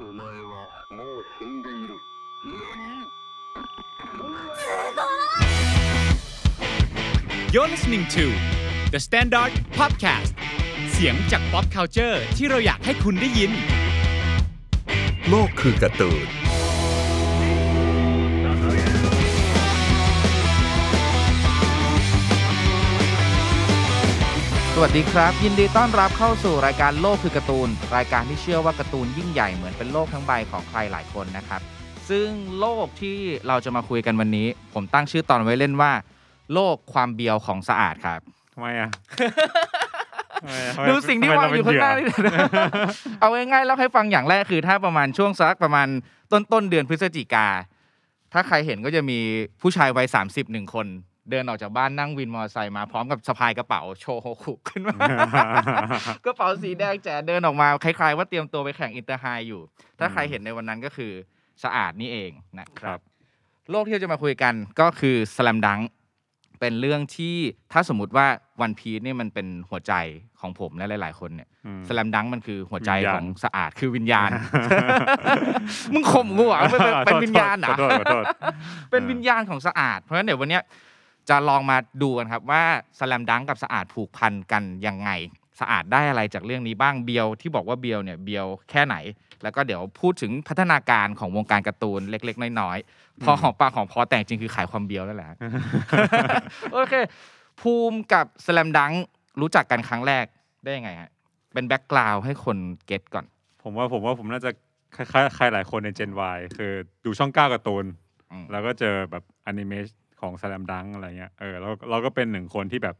お前はもう死んでいる。何 You're listening to The Standard Podcast เสียงจาก pop culture ที่เราอยากให้คุณได้ยิน โลกคือการ์ตูน วัสดีครับ ยินดีต้อนรับเข้าสู่รายการโลกคือการ์ตูน รายการที่เชื่อว่าการ์ตูนยิ่งใหญ่เหมือนเป็นโลกทั้งใบของใครหลายคนนะครับ ซึ่งโลกที่เราจะมาคุยกันวันนี้ ผมตั้งชื่อตอนไว้เล่นว่า โลกความเบียวของสะอาดครับ ทำไมอะทำไมอะทำไมดูสิ่งที่ทำไมวางอยู่ข้างหน้าเรนี่เป็เหยื่เอาง่ายๆแล้วให้ฟังอย่างแรกคือ ถ้าประมาณช่วงสักประมาณต้นต้นๆเดือนพฤศจิกา ถ้าใครเห็นก็จะมีผู้ชายวัยสามสิบหนึ่งคน เดินออกจากบ้านนั่งวินมอเตอร์ไซค์มาพร้อมกับสะพายกระเป๋าโชว์โฮคุขึ้นมา กระเป๋าสีแดงแจ๋เดินออกมาคล้ายๆว่าเตรียมตัวไปแข่ง Inter High อยู่ ถ้าใครเห็นในวันนั้นก็คือสะอาดนี่เองนะครับ เรื่องที่เราจะมาคุยกันก็คือ Slam Dunk เป็นเรื่องที่ถ้าสมมติว่า One Piece นี่มันเป็นหัวใจของผมและหลาย ๆ คนเนี่ยอืม Slam Dunk มันคือหัวใจวิญญาณของสะอาดคือวิญญาณ มึงข่มกูเหรอเป็นเป็นเป็นวิญญาณเหรอขอโทษขอโทษเป็นวิญญาณของสะอาด เพราะฉะนั้นเดี๋ยววันเนี้ย จะลองมาดูกันครับว่าสแลมดังกับสะอาดผูกพันกันยังไง สะอาดได้อะไรจากเรื่องนี้บ้างเบียวที่บอกว่าเบียวเนี่ยเบียวแค่ไหน แล้วก็เดี๋ยวพูดถึงพัฒนาการของวงการการ์ตูนเล็ก ๆ น้อยๆพอของปากของพอแต่งจริงคือขายความเบียวนั่นแหละโอเค ภูมิกับสแลมดังรู้จักกันครั้งแรกได้ยังไงฮะเป็นแบ็กกราวด์ให้คนเก็ตก่อน ผมว่าผมว่าผมน่าจะคล้ายๆใครหลายคนใน Gen Y คือดูช่องเก้าการ์ตูนอืมแล้วก็เจอแบบอนิเมะ ของสแลมดังอะไรเงี้ยเออแล้วเราก็เป็นหนึ่งคนที่แบบ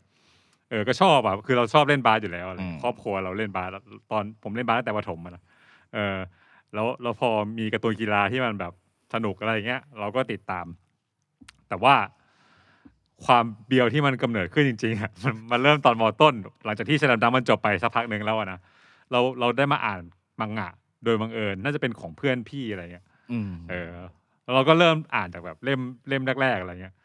เออก็ชอบแบบคือเราชอบเล่นบาสอยู่แล้วอะไรเงี้ยครอบครัวเราเล่นบาสตอนผมเล่นบาสตั้งแต่ประถมอะนะเออ แล้วแล้วพอมีการ์ตูนกีฬาที่มันแบบสนุกอะไรเงี้ย เราก็ติดตาม แต่ว่าความเบียวที่มันกำเนิดขึ้นจริงๆอะมันมันเริ่มตอนมอต้น หลังจากที่สแลมดังมันจบไปสักพักหนึ่งแล้วอะนะเราเราได้มาอ่านมังงะ โดยบังเอิญน่าจะเป็นของเพื่อนพี่อะไรเงี้ยอืมเออแล้วเราก็เริ่มอ่านจากแบบเล่มเล่มแรกๆอะไรเงี้ย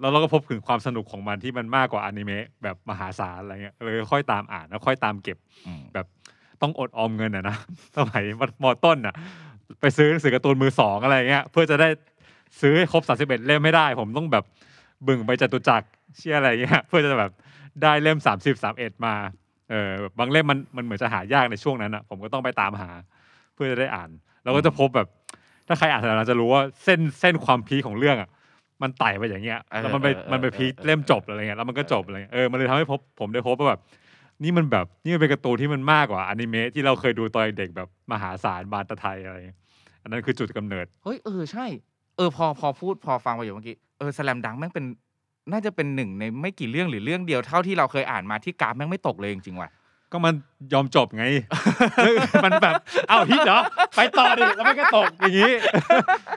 แล้วเราก็พบถึงความสนุกของมันที่มันมากกว่าอนิเมะแบบมหาศาลอะไรเงี้ยเลยค่อยตามอ่านแล้วค่อยตามเก็บอืมแบบต้องอดออมเงินอะนะสมัยมอต้นอะไปซื้อหนังสือการ์ตูนมือสองอะไรเงี้ยเพื่อจะได้ซื้อให้ครบสาสิบเอ็ดเล่มไม่ได้ ผมต้องแบบบึ่งไปจตุจักรเชื่ออะไรเงี้ยเพื่อจะแบบได้เล่มสามสิบสามเอ็ดมาเออแบบบางเล่มมันมันเหมือนจะหายากในช่วงนั้นอะผมก็ต้องไปตามหา เพื่อจะได้อ่านเราก็จะพบแบบ ถ้าใครอ่านเราจะรู้ว่าเส้นเส้นความพีคของเรื่องอะ มันไต่ไปอย่างเงี้ยแล้วมันไปเออเออมันไปพีคเออเล่มจบอะไรเงี้ยแล้วมันก็จบอะไรเงี้ยเออมันเลยทำให้พบผมได้พบว่าแบบนี่มันแบบนี่มันเป็นการ์ตูนที่มันมากกว่าอนิเมะที่เราเคยดูตอนเด็กแบบมหาศาลบานตะไทยอะไรเงี้ยอันนั้นคือจุดกำเนิดเฮ้ยเออใช่ เออพอพอพูดพอฟังประโยคเมื่อกี้เออสแลมดังแม่งเป็นน่าจะเป็นหนึ่งในไม่กี่เรื่องหรือเรื่องเดียวเท่าที่เราเคยอ่านมาที่กราฟแม่งไม่ตกเลยจริงๆว่ะ ก็มันยอมจบไง มันแบบเอ้าฮิตเหรอ ไปต่อดิแล้วมันก็ตกอย่างนี้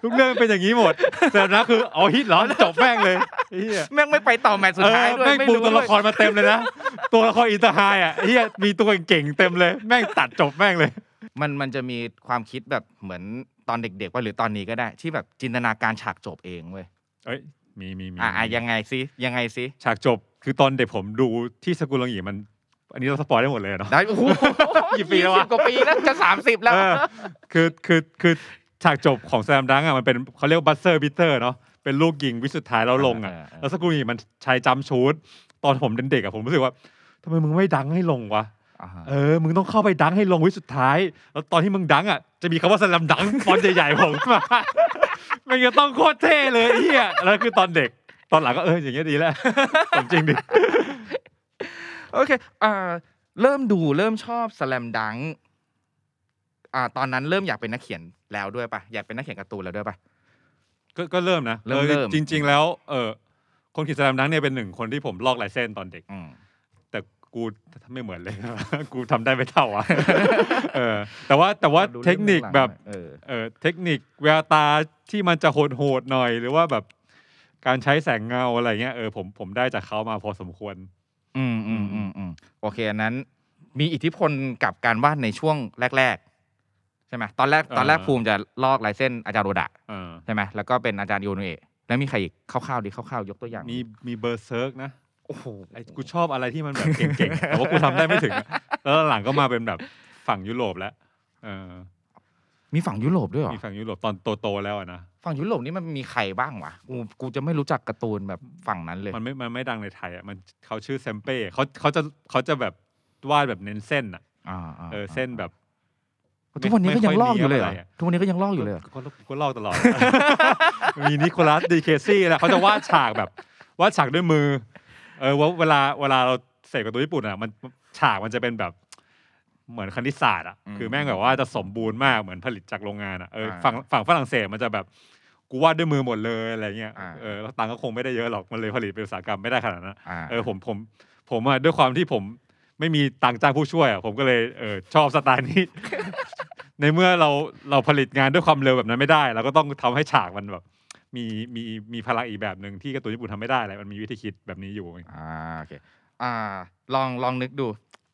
ทุกเรื่องเป็นอย่างนี้หมด แต่นะคือเอาฮิตเหรอจบแม่งเลยไอ้เหี้ยแม่งไม่ไปต่อแมตช์สุดท้ายเออด้วยแม่งไม่รู้ปูตัวละครมาเต็มเลยนะ ตัวละคร Inter High อะเฮียมีตัวเก่งๆเต็มเลย แม่งตัดจบแม่งเลย มันมันจะมีความคิดแบบเหมือนตอนเด็กๆว่าหรือตอนนี้ก็ได้ ที่แบบจินตนาการฉากจบเองเว้ยเอ้ยมีมีมีอะอะมียังไงซิยังไงซิฉากจบคือตอนเด็กผมดูที่สกุลลังหยีมัน อันนี้เรา spoil ได้หมดเลยเนาะได้โอ้โหกี่ปีแล้ววะยี่สิบกว่าปีแล้วจะสามสิบแล้วเออคือคือคือฉากจบของ Slam Dunk อะมันเป็นเขาเรียก buzzer beater เนาะเป็นลูกยิงวิสุดท้ายแล้วลงอะเออเออแล้วสกุลลังหยีมันใช้ jump shoot ตอนผมเป็นเด็กอะผมรู้สึกว่าทำไมมึงไม่ dunk ให้ลงวะอ่าฮะเออ มึงต้องเข้าไป dunk ให้ลงวิสุดท้าย แล้วตอนที่มึง dunk อะ จะมีคำว่า Slam Dunk ฟอนต์ใหญ่ๆโผล่มามันจะต้องโคตรเท่เลยไอ้เฮียแล้วคือตอนเด็ก ตอนหลังก็เอออย่างเงี้ยดีแล้วผมจริงดิ โอเคอ่าเริ่มดูเริ่มชอบสแลมดังอ่าตอนนั้นเริ่มอยากเป็นนักเขียนแล้วด้วยปะอยากเป็นนักเขียนการ์ตูนแล้วด้วยปะก็ก็เริ่มนะเริ่มออเริ่ม จริง ๆ แล้วเออคนขีดสลัมดังเนี่ยเป็นหนึ่งคนที่ผมลอกลายเส้นตอนเด็ก อืม แต่กูไม่เหมือนเลย กูทำได้ไม่เท่าอะ เออ แต่ว่าแต่ว่าดูเทคนิครื่องหลังแบบ เออ เออเทคนิคแววตาที่มันจะโหดๆหน่อย หรือว่าแบบการใช้แสงเงาอะไรเงี้ยเออผมผมได้จากเขามาพอสมควร อืมอืมอืมอืมโอเคอันนั้น มีอิทธิพลกับการวาดในช่วงแรก ๆ ใช่ไหมตอนแรกตอนแรกเออภูมิจะลอกลายเส้นอาจารย์โอดะเออใช่ไหมแล้วก็เป็นอาจารย์อิโนอุเอะแล้วมีใครอีกคร่าวๆดิคร่าวๆยกตัวอย่างมีมี Berserk นะโอ้โหไอ้กูชอบอะไรที่มันแบบเก่งๆแต่ว่ากูทำได้ไม่ถึงอะแล้วหลังก็มาเป็นแบบฝั่งยุโรปแล้วเออ มีฝั่งยุโรปด้วยเหรอ มีฝั่งยุโรปตอนโตๆแล้วอะนะ ฝั่งยุโรปนี่มันมีใครบ้างวะ กูกูจะไม่รู้จักการ์ตูนแบบฝั่งนั้นเลย มันไม่ มันไม่ดังในไทยอะ มันเขาชื่อเซมเป้เขาเขาจะเขาจะแบบวาดแบบเน้นเส้นอะ อ่าาเออ เส้นแบบ ทุกวันนี้ก็ยังลอกอยู่เลยเหรอไม่ค่อยมีอะไรอะทุกวันนี้ก็ยังลอกอยู่เลยเหรอ ก็ก็ก็ลอกตลอด มีนิโคลัสดีเคซี่แหละเขาจะวาดฉากแบบวาดฉากด้วยมือ เออว่าเวลาเวลาเราเสกกับตัวญี่ปุ่นอะ มันฉากมันจะเป็นแบบ เหมือนคณิตศาสตร์อะคือแม่งแบบว่าจะสมบูรณ์มากเหมือนผลิตจากโรงงานอะเออฝั่งฝั่งฝรั่งเศสมันจะแบบกูวาดด้วยมือหมดเลยอะไรเงี้ยเออแล้วตังค์ก็คงไม่ได้เยอะหรอกมันเลยผลิตเป็นอุตสาหกรรมไม่ได้ขนาดนั้น อ่า เออผมผมผมอะด้วยความที่ผมไม่มีตังค์จ้างผู้ช่วยอะผมก็เลยเออชอบสไตล์นี้ ในเมื่อเราเราผลิตงานด้วยความเร็วแบบนั้นไม่ได้เราก็ต้องทำให้ฉากมันแบบมีมีมีพลังอีกแบบหนึ่งที่การ์ตูนญี่ปุ่นทำไม่ได้แหละมันมีวิธีคิดแบบนี้อยู่ อ่าโอเคอ่าลองลองนึกดู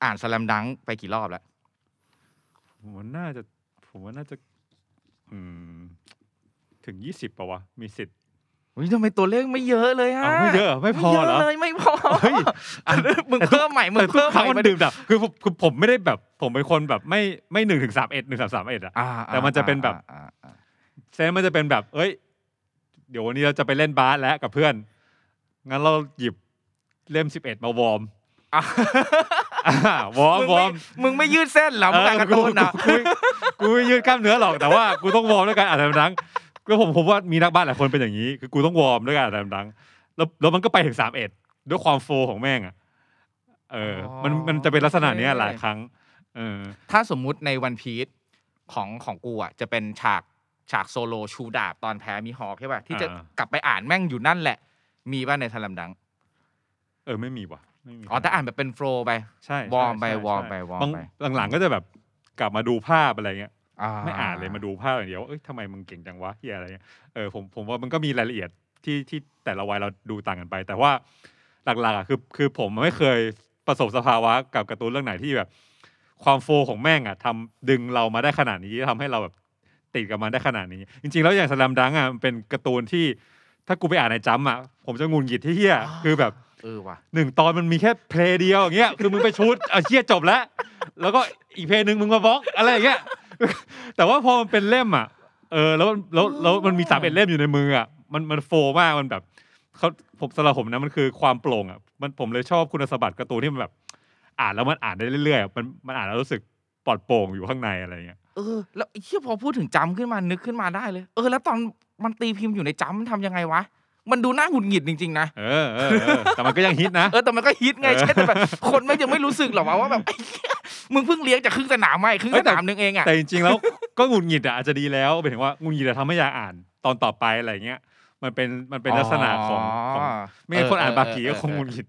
อ่านสแลมดังไปกี่รอบแล้วผมว่าน่าจะ ผมว่าน่าจะ อืม ถึงยี่สิบป่าวะ มีสิทธิ์อุ้ยทำไมตัวเลขไม่เยอะเลยฮะอ้าวไม่เยอะเหรอไม่พอเหรอ ไม่เยอะเลยไม่พอเฮ้ยอะมึงเพิ่มใหม่มึงแต่ทุกเพิ่มคใหรั้งม่มันมาดื่มดับคือผมคือผมไม่ได้แบบ ผมเป็นคนแบบไม่ไม่หนึ่งถึงสามเอ็ดหนึ่งสามสามเอ็ดอะ อ่าแต่มันจะเป็นแบบ อ่าอ่าsense มันจะเป็นแบบ เอ้ย เดี๋ยววันนี้เราจะไปเล่นบาสแล้วกับเพื่อน งั้นเราหยิบเล่มสิบเอ็ดมา warm อ่าอ่า warm มึง warm มึงไม่ยืดเส้นเหรอมึงอ่านการ์ตูนนะกูกูกูไม่ยืดกล้ามเนื้อหรอกแต่ว่ากูต้อง warm ด้วยการอ่านดังๆก็ผมผมว่ามีนักบาสหลายคนเป็นอย่างนี้คือกูต้อง warm ด้วยการอ่านดังๆแล้วแล้วมันก็ไปถึงสามเอ็ดด้วยความ flow ของแม่งอะเออ มันมันจะเป็นลักษณะเนี้ยหลายครั้ง เออ ถ้าสมมุติใน One Piece ของของกูอะจะเป็นฉากฉากโซโลชูดาบตอนแพ้มีฮอคใช่ป่ะที่จะอ่ากลับไปอ่านแม่งอยู่นั่นแหละ มีป่ะใน Slam Dunk เออไม่มีว่ะ ไม่มีอ๋อแต่อ่านแบบเป็น flow ไปใช่ warm ไปใช่ warm ใช่ไป warm บางไปหลังๆก็จะแบบกลับมาดูภาพอะไรเงี้ยไม่อ่านเลยมาดูภาพอย่างเดียวว่าเอ้ยทำไมมึงเก่งจังวะเฮียอะไรเงี้ยเออผมผมว่ามันก็มีรายละเอียดที่ที่แต่ละวัยเราดูต่างกันไป แต่ว่าหลักๆอะคือคือผมไม่เคยประสบสภาวะกับการ์ตูนเรื่องไหนที่แบบ ความโฟของแม่งอะทำดึงเรามาได้ขนาดนี้ทำให้เราแบบติดกับมันได้ขนาดนี้ จริง ๆ แล้วอย่างสแลมดังอะมันเป็นการ์ตูนที่ถ้ากูไปอ่านในจัมป์อะผมจะงุนหงิดที่เฮียคือแบบเออว่ะหนึ่งตอนมันมีแค่เพลงเดียวอย่างเงี้ยคือมึงไปชุดเอาเชี่ยจบแล้ว แล้วก็อีกเพลงหนึ่งมึงมาบล็อกอะไรอย่างเงี้ยแต่ว่าพอมันเป็นเล่มอะเออแล้วแล้วแล้วมันมีสามเอ็ดเล่มอยู่ในมืออะมันมันโฟมากมันแบบเขาผมสำหรับผมนะมันคือความโปร่งอะมันผมเลยชอบคุณสมบัติการ์ตูนที่มันแบบ อ่านแล้วมันอ่านได้เรื่อยๆอะมันมันอ่านแล้วรู้สึกปลอดโปร่งอยู่ข้างในอะไรอย่างเงี้ยเออแล้วไอ้ที่พอพูดถึงจำขึ้นมานึกขึ้นมาได้เลย เออ แล้วตอนมันตีพิมพ์อยู่ในจำมันทำยังไงวะ มันดูน่าหงุดหงิดจริงๆนะเออเออเออแต่มันก็ยังฮิตนะ เออแต่มันก็ฮิตไงเออใช่แต่แบบคนไม่ยังไม่รู้สึกหรอกวะว่าแบบไอ้เหี้ยมึงเพิ่งเลี้ยงจากครึ่งสนามมาอีกครึ่งเอ้สยแต่นามนึงเองอะแต่จริงๆแล้วก็หงุดหงิดอะอาจจะดีแล้วหมายถึงว่าหงุดหงิดอะทำให้อยากอ่านตอนต่อไปอะไรเงี้ยมันเป็นมันเป็นลักษณะของของไม่งั้นคนอ่านบากีก็คงหงุดหงิด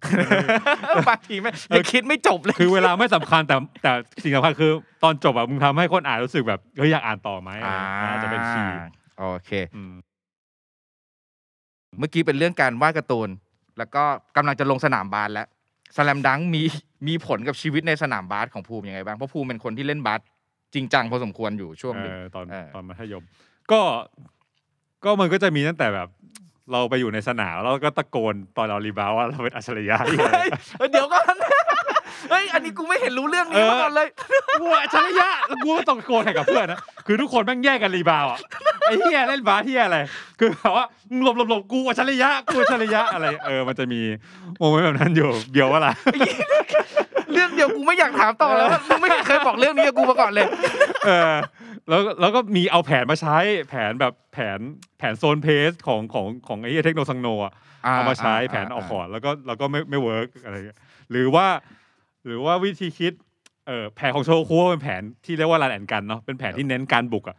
บางทีไม่ยังคิดไม่จบเลยคือเวลาไม่สำคัญแต่แต่สิ่งสำคัญคือ ตอนจบอะมึงทำให้คนอ่านรู้สึกแบบเฮ้ยอยากอ่านต่อไหมอะไรเงี้ยอาจจะเป็นคีย์โอเคอืม เมื่อกี้เป็นเรื่องการวาดการ์ตูน แล้วก็กำลังจะลงสนามบาสแล้วสแลมดังมีมีผลกับชีวิตในสนามบาสของภูมิยังไงบ้าง เพราะภูมิเป็นคนที่เล่นบาสจริงจังพอสมควรอยู่ช่วงหนึ่งเออตอนเออตอนมัธยม ก็ก็มันก็จะมีตั้งแต่แบบ เราไปอยู่ในสนามแล้วก็ตะโกนตอนเรา rebound ว่าเราเป็นอัจฉริยะเฮ้ยเฮ้ยเดี๋ยวก่อน เฮ้ยอันนี้กูไม่เห็นรู้เรื่องนี้มาก่อนเลยกูอัจฉริยะแล้วกูก็ต้องตะโกนให้กับเพื่อนนะคือทุกคนแม่งแย่งกัน rebound อะไอ้เหี้ยเล่นบาสเหี้ยอะไรคือแบบว่ามึงหลบหลบหลบกูอัจฉริยะกูอัจฉริยะอะไร เออมันจะมี moment แบบนั้นอยู่เบียวว่าล่ะเรื่องเดียวกูไม่อยากถามต่อแล้วมึงไม่เคยบอกเรื่องนี้กับกูมาก่อนเลย เออ แล้วแล้วก็มีเอาแผนมาใช้แผนแบบแผนแผน zone press ของของของไอ้เหี้ยเทคโนซังโนอะเอามาใช้แผนออกคอร์ดแล้วก็แล้วก็ไม่ไม่ work อะไรเงี้ยหรือว่า หรือว่าวิธีคิดเออแผนของโชคุเป็นแผนที่เรียกว่า run and gun เนาะเป็นแผนที่เน้นการบุกอะ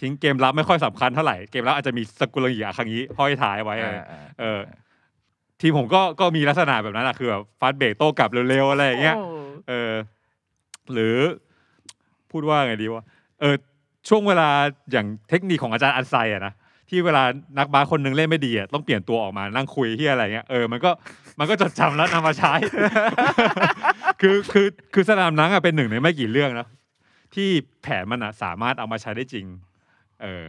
ทิ้งเกมรับไม่ค่อยสำคัญเท่าไหร่เกมรับอาจจะมีซากุรางิอาคางินี่ห้อยท้ายไว้เออะไรเออเออเออทีมผมก็ก็มีลักษณะแบบนั้นอะคือแบบฟาสเบรกโต้กลับเร็วๆอะไรอย่างเงี้ยโเออหรือพูดว่าไงดีวะเออช่วงเวลาอย่างเทคนิคของอาจารย์อันไซอะนะที่เวลานักบาสคนหนึ่งเล่นไม่ดีอะต้องเปลี่ยนตัวออกมานั่งคุยที่อะไรเงี้ยเออมันก็ มันก็จดจำแล้วนำมาใช้ คือคือคือสนามนังอะเป็นหนึ่งในไม่กี่เรื่องนะที่แผนมันอะสามารถเอามาใช้ได้จริง เออ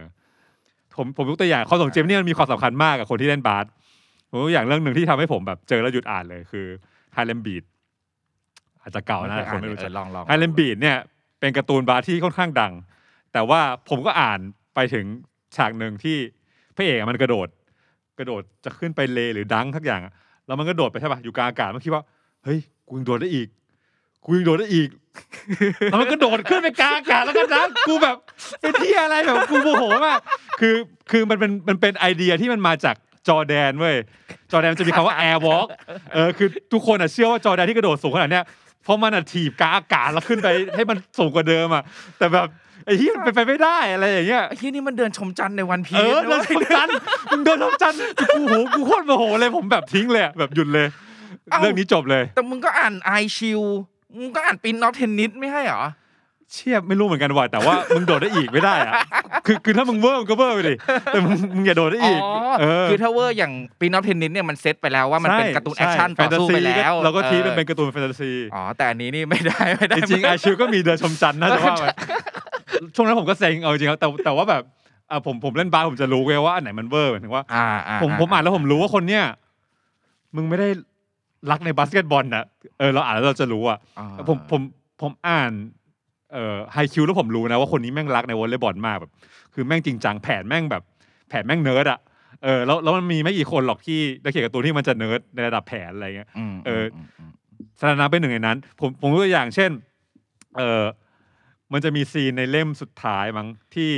ผมผมยกตัวอย่างข้อส่งเจมเนี่ยมันมีความสำคัญมากกับคนที่เล่นบาสผมยกตัวอย่างเรื่องหนึ่งที่ทำให้ผมแบบเจอแล้วหยุดอ่านเลยคือไฮเลมบีดอาจจะเก่านะไม่เคยคนไม่รู้เอจักอลองลองไฮเลมบีดเนี่ยเป็นการ์ตูนบาสที่ค่อนข้างดัง แต่ว่าผมก็อ่านไปถึงฉากหนึ่งที่พระเอกอะมันกระโดด กระโดดจะขึ้นไปเลหรือดังทักอย่างอะ แล้วมันก็โดดไปใช่ปะอยู่กลางอากาศมันคิดว่าเฮ้ยกูยังโดดได้อีกกูยังโดดได้อีกแล้วมันก็โดดขึ้นไปกลางอากาศแล้วก็ดังกูแบบเป็นที่อะไรแบบกูโมโหมากคือคือมันเป็นมันเป็นไอเดียที่มันมาจากจอร์แดนเว้ยจอร์แดนมันจะมีคำว่า air walk เออคือทุกคนอะเชื่อว่าจอร์แดนที่กระโดดสูงขนาดเนี้ยเพราะมันอะถีบกลางอากาศแล้วขึ้นไปให้มันสูงกว่าเดิมอะแต่แบบ ไอ้ที่มันเป็นไปไม่ได้อะไรอย่างเงี้ยไอ้ที่นี่มันเดินชมจันทร์ใน One Piece เออเดินทำจันทร์มึงเดินทำจันทร์กูโหกูโคตรโมโหเลยผมแบบทิ้งเลยอะแบบหยุดเลย เรื่องนี้จบเลย แต่มึงก็อ่านไอชิวมึงก็อ่าน Prince of Tennis ไม่ใช่เหรอ เชี่ยไม่รู้เหมือนกันว่ะแต่ว่ามึงโดดได้อีกไม่ได้อะคือคือถ้ามึงเวอร์มึงก็เวอร์ไปดิแต่มึงมึงอย่าโดดได้อ๋อีกอเออคือถ้าเวอร์อย่าง Prince of Tennis เนี่ยมันเซตไปแล้วว่ามันเป็นการ์ตูน action ใช่ต่อสู้ไปแฟนตาซีแล้วเราก็ทีเป็นออเป็นการ์ตูนแฟนตาซีอ๋อแต่อันนี้นี่ไม่ได้ไม่ได้จริงๆไอชิวก็มีเดินชมจันทร์นะแต่ว่าแบบช่วงนั้นผมก็เซ็งเอาจริงๆครับแต่แต่ว่าแบบอะผมผมเล่นบาสผมจะรู้ไงว่าอันไหนมันเวอร์หมายถึงว่าอ่าอ่าผมผมอ่านแล้วผมรู้ว่าคนเนี้ยมึงไม่ได้รักในบาสเกตบอลน่ะเออเราอ่านแล้วเราจะรู้อะอ่าผมผมผมอ่าน เอ่อไฮคิวแล้วผมรู้นะว่าคนนี้แม่งรักในวอลเลย์บอลมากแบบ คือแม่งจริงจังแผนแม่งแบบ แผนแม่งเนิร์ดอะเออแล้วแล้วมันมีไม่กี่คนหรอกที่นักเขียนการ์ตูนที่มันจะเนิร์ดในระดับแผนอะไรเงี้ยมเออมมสถานะเป็นหนึ่งในนั้น ผมผมยกตัวอย่างเช่น เออมันจะมี scene ในเล่มสุดท้ายมั้งที่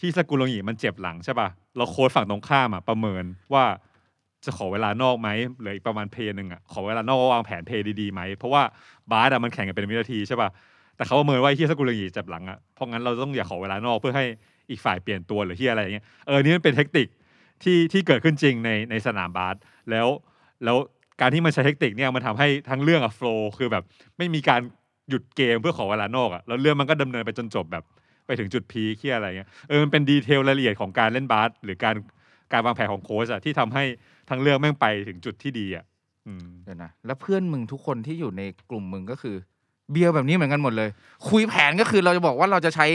ที่ซากุรางิมันเจ็บหลังใช่ป่ะแล้วโค้ชฝั่งตรงข้ามอะประเมินว่าจะขอเวลานอกไหมเหลืออีกประมาณ play หนึ่งอะขอเวลานอกว่าวางแผน play ดีๆไหมเพราะว่าบาสอะมันแข่งกันเป็นวินาทีใช่ป่ะ แต่เขาประเมินว่าไอ้ที่ซากุรางิเจ็บหลังอะเพราะงั้นเราต้องอย่าขอเวลานอกเพื่อให้อีกฝ่ายเปลี่ยนตัวหรือเที่อะไรอย่างเงี้ยเออนี่มันเป็นเทคนิคที่ที่เกิดขึ้นจริงในในสนามบาสแล้วแล้วการที่มันใช้เทคนิคเนี่ยมันทำให้ทั้งเรื่องอะ flow คือแบบไม่มีการหยุดเกมเพื่อขอเวลานอกอะแล้วเรื่องมันก็ดำเนินไปจนจบแบบไปถึงจุดพีคที่อะไรเงี้ยเออมันเป็นดีเทลรายละเอียดของการเล่นบาสหรือการการวางแผนของโค้ชอะที่ทำให้ทั้งเรื่องแม่งไปถึงจุดที่ดีอะเดี๋ยวนะแล้วเพื่อนมึงทุกคนที่อยู่ในกลุ่มมึงก็คือ เบียร์แบบนี้เหมือนกันหมดเลย คุยแผนก็คือเราจะบอกว่าเราจะใช้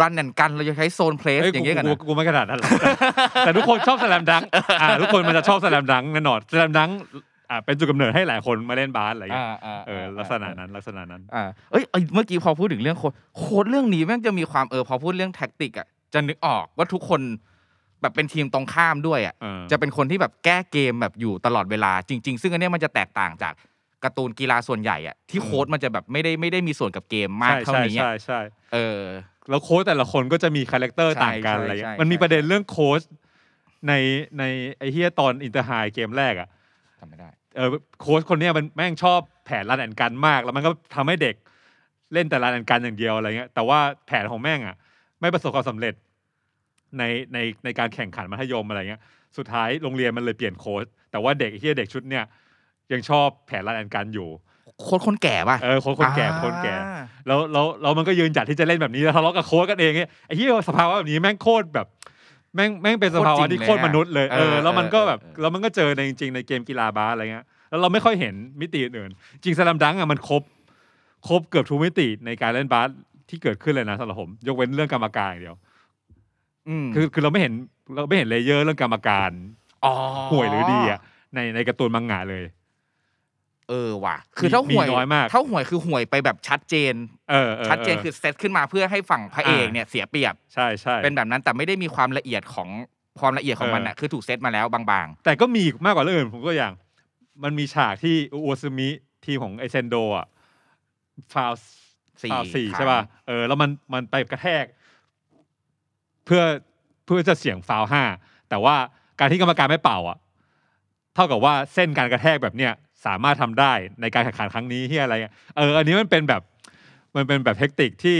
รันแอนกันเราจะใช้โซนเพลสเอ้ยอย่างกูเงี้ยกันกูนะกูไม่ขนาดนั้นหรอกแต่ทุกคนชอบสแลมดังอ่าทุกคนมันจะชอบสแลมดังแน่นอนสแลมดังอ่าเป็นจุดกำเนิดให้หลายคนมาเล่นบาสอะไรเงี้ยอ่าเออลักษณะนั้นลักษณะนั้นอ่าเอ้ยเอ้ยเมื่อกี้พอพูดถึงเรื่องโค้ชโค้ชเรื่องนี้แม่งจะมีความเออพอพูดเรื่อง tactic อะจะนึกออกว่าทุกคนแบบเป็นทีมตรงข้ามด้วยอะเออจะเป็นคนที่แบบแก้เกมแบบอยู่ตลอดเวลาจริง ๆ ซึ่งอันเนี้ยมันจะแตกต่างจาก การ์ตูนกีฬาส่วนใหญ่อะที่โค้ชมันจะแบบไม่ได้ไม่ได้มีส่วนกับเกมมากเท่าใช่นี้อะใช่ใช่เออแล้วโค้ชแต่ละคนก็จะมี character ใช่ต่างกันใช่อะไรเงี้ยใช่มันมีใช่ประเด็นเรื่องโค้ชในในไอเฮียตอน Inter High เกมแรกอะทำไม่ได้เออโค้ชคนเนี้ยมันแม่งชอบแผนรันแอนกันมาก แล้วมันก็ทำให้เด็กเล่นแต่รันแอนกันอย่างเดียวอะไรเงี้ยแต่ว่าแผนของแม่งอะ ไม่ประสบความสำเร็จในในในการแข่งขันมัธยมอะไรเงี้ย สุดท้ายโรงเรียนมันเลยเปลี่ยนโค้ชแต่ว่าเด็กไอ้เฮียเด็กชุดเนี้ย ยังชอบแผนรันแอนกันอยู่โค้ดคนแก่ป่ะเออโค้ชคนแก่อ่าคนแก่ แล้วแล้วแล้วมันก็ยืนจัดที่จะเล่นแบบนี้แล้วทะเลาะกับโค้ชกันเองเนี่ยไอ้ที่สภาวะแบบนี้แม่งโคตรแบบแม่งแม่งเป็นสภาวะที่โคตรมนุษย์เลยเออแล้วมันก็แบบแล้วมันก็เจอในจริงๆในเกมกีฬาบาสอะไรเงี้ยแล้วเราไม่ค่อยเห็นมิติอื่นๆจริง Slam Dunk อะมันครบครบเกือบทุกมิติในการเล่นบาสที่เกิดขึ้นเลยนะสำหรับผม ยกเว้นเรื่องกรรมการอย่างเดียวมคือคือเราไม่เห็นเราไม่เห็น layer เรื่องกรรมการอ๋อห่วยหรือดีอะในในการ์ตูนมังงะเลย เออว่ะ คือถ้ามีห่วยน้อยมากถ้าห่วยคือห่วยไปแบบชัดเจน เออออชัดเจนคือเซตขึ้นมาเพื่อให้ฝั่งพระเอกอ่าเนี่ยเสียเปรียบ ใช่ใช่เป็นแบบนั้นแต่ไม่ได้มีความละเอียดของความละเอียดของมันเออน่ะคือถูกเซตมาแล้วบางแต่ก็มีอีกมากกว่าเรื่องอื่นผมก็อย่าง มันมีฉากที่อุโอซึมิทีมของไอเซนโดอะฟาวๆสี่ฟาวสี่ครั้งใช่ป่ะเออแล้วมันมันไปกระแทก เพื่อเพื่อจะเสียงฟาวห้าแต่ว่าการที่กรรมการไม่เป่าอะ เท่ากับว่าเส้นการกระแทกแบบเนี้ย สามารถทำได้ในการแข่งขันครั้งนี้ที่อะไรเงี้ยเอออันนี้มันเป็นแบบมันเป็นแบบเทคนิคที่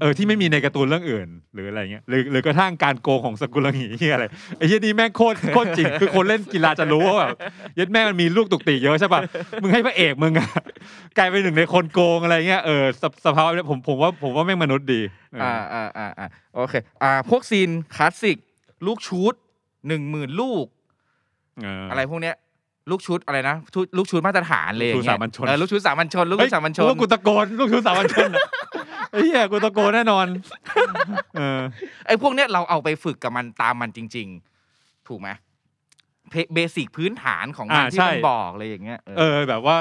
เออที่ไม่มีในการ์ตูนเรื่องอื่น หรืออะไรเงี้ยหรือหรือกระทั่งการโกงของสกุลงีที่อะไรไอ้ที่นี่แม่งโคตรโคตรจริงคือคนเล่นกีฬาจะรู้ว่าแบบยัดแม่มันมีลูกตุกติเยอะใช่ป่ะมึงให้พระเอกมึงอะกลายเป็นหนึ่งในคนโกงอะไรเงี้ยเออสภสภาวะเนี่ยผมผมว่าผมว่าแม่งมนุษย์ดีเออออ่าอ่าอ่าอ่าโอเคอ่าพวกซีนคลาสสิก ลูกชุดหนึ่งหมื่นลูกเออออะไรพวกเนี้ย ลูกชุดอะไรนะชุดลูกชุดมาตรฐานเลยอย่างลูกชุดเงี้สายมัญชน เออลูกชุดสามัญชนลูกเฮ้ชุยดสามัญชนว่ากูตะโกนลูกชู้ตสามัญชนอะไอ้เหี้ยกูตะโกนแน่นอน เออ ไอ้พวกเนี้ยเราเอาไปฝึกกับมันตามมันจริง ๆ ถูกไหม basic พื้นฐานของมันอ่าที่ใช่ มันบอกเลยอย่างเงี้ย เออเออแบบว่า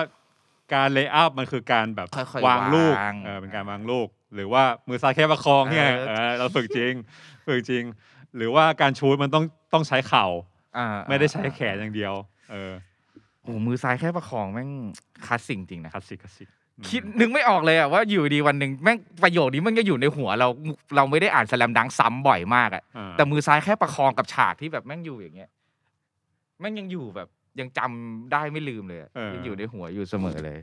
การ layup มันคือการแบบค่อยๆวางลูกวางเออเป็นการวางลูก หรือว่ามือซ้ายแค่ประคองเนี่ยเออ เออเราฝึกจริงฝึกจริง หรือว่าการชู้ตมันต้องต้องใช้เข่า อ่าไม่ได้ใช้แขนอย่างเดียว เออ โอ้โหมือซ้ายแค่ประคองแม่งคลาสสิกจริงนะคลาสสิกคลาสสิกอืมคิดนึกไม่ออกเลยอะว่าอยู่ดีวันหนึ่งแม่งประโยคนี้มันก็อยู่ในหัวเราเราไม่ได้อ่าน Slam Dunk ซ้ำบ่อยมากอะอ่าแต่มือซ้ายแค่ประคองกับฉากที่แบบแม่งอยู่อย่างเงี้ยแม่งยังอยู่แบบ ยังจำได้ไม่ลืมเลยอะยังอยู่ในหัวอยู่เสมอเลย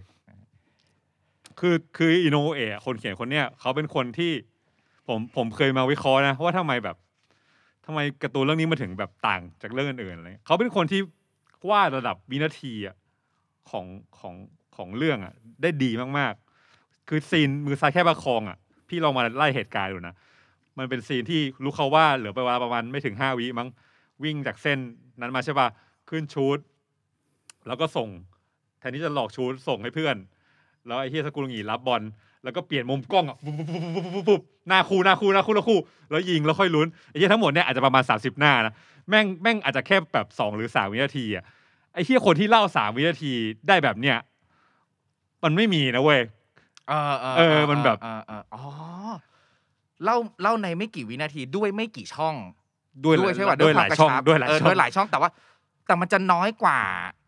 คือคืออิโนอุเอะคนเขียนคนเนี้ยเขาเป็นคนที่ ผมผมเคยมาวิเคราะห์นะว่าทำไมแบบทำไมการ์ตูนเรื่องนี้มาถึงแบบต่างจากเรื่องอื่นๆอะไรเลยเขาเป็นคนที่ วาดระดับวินาทีอะของของของเรื่องอะได้ดีมากๆ คือซีนมือซ้ายแค่ประคองอะพี่ลองมาไล่เหตุการณ์ดูนะ มันเป็นซีนที่รู้เขาว่าเหลือไปเวลาประมาณไม่ถึงห้าวิมั้งวิ่งจากเส้นนั้นมาใช่ปะขึ้นชูดแล้วก็ส่งแทนที่จะหลอกชูดส่งให้เพื่อน แล้วไอ้เฮียสกุลงีรับบอล แล้วก็เปลี่ยนมุมกล้องอะปุ๊บปุ๊บปุ๊บปุ๊บปุ๊บปุ๊บหน้าคู่หน้าคู่หน้าคู่หน้าคู่ แล้วยิงแล้วค่อยลุ้นไอ้เฮียทั้งหมดเนี่ยอาจจะประมาณ 30 หน้านะแม่งแม่งอาจจะแค่แบบสองหรือสามวินาทีอะไอ้เฮียคนที่เล่าสามวินาทีได้แบบเนี้ยมันไม่มีนะเว้ยเออเออมันแบบเออเอออ๋อเล่าเล่าในไม่กี่วินาทีด้วยไม่กี่ช่องด้วยด้วยใช่ป่ะด้วยหควลายมกระช่องชับด้วยหลายเออช่องด้วยหลายช่องแต่ว่า แต่มันจะน้อยกว่า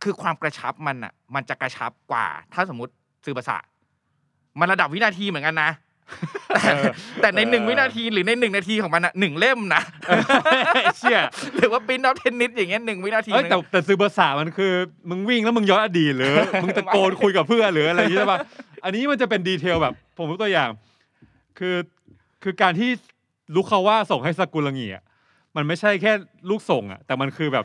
คือความกระชับมันอะ มันจะกระชับกว่า ถ้าสมมติซื้อภาษา มันระดับวินาทีเหมือนกันนะแต่แต่ในหนึ่งวินาทีหรือในหนึ่งนาทีของมันอะหนึ่งเล่มนะไอ้เชี่ยหรือว่าปิ้นเอาเทนนิสอย่างเงี้ยหนึ่งวินาทีเอ้ยแต่นึงแต่ซื้อภาษามันคือ มึงวิ่งแล้วมึงย้อนอดีตหรือมึงตะโกนคุยกับเพื่อนหรืออะไรอย่างเงี้ยใช่ปะอันนี้มันจะเป็นดีเทลแบบ ผมยกตัวอย่าง คือคือการที่ลูกเขาว่าส่งให้สกุลงีอะมันไม่ใช่แค่ลูกส่งอะแต่มันคือแบบ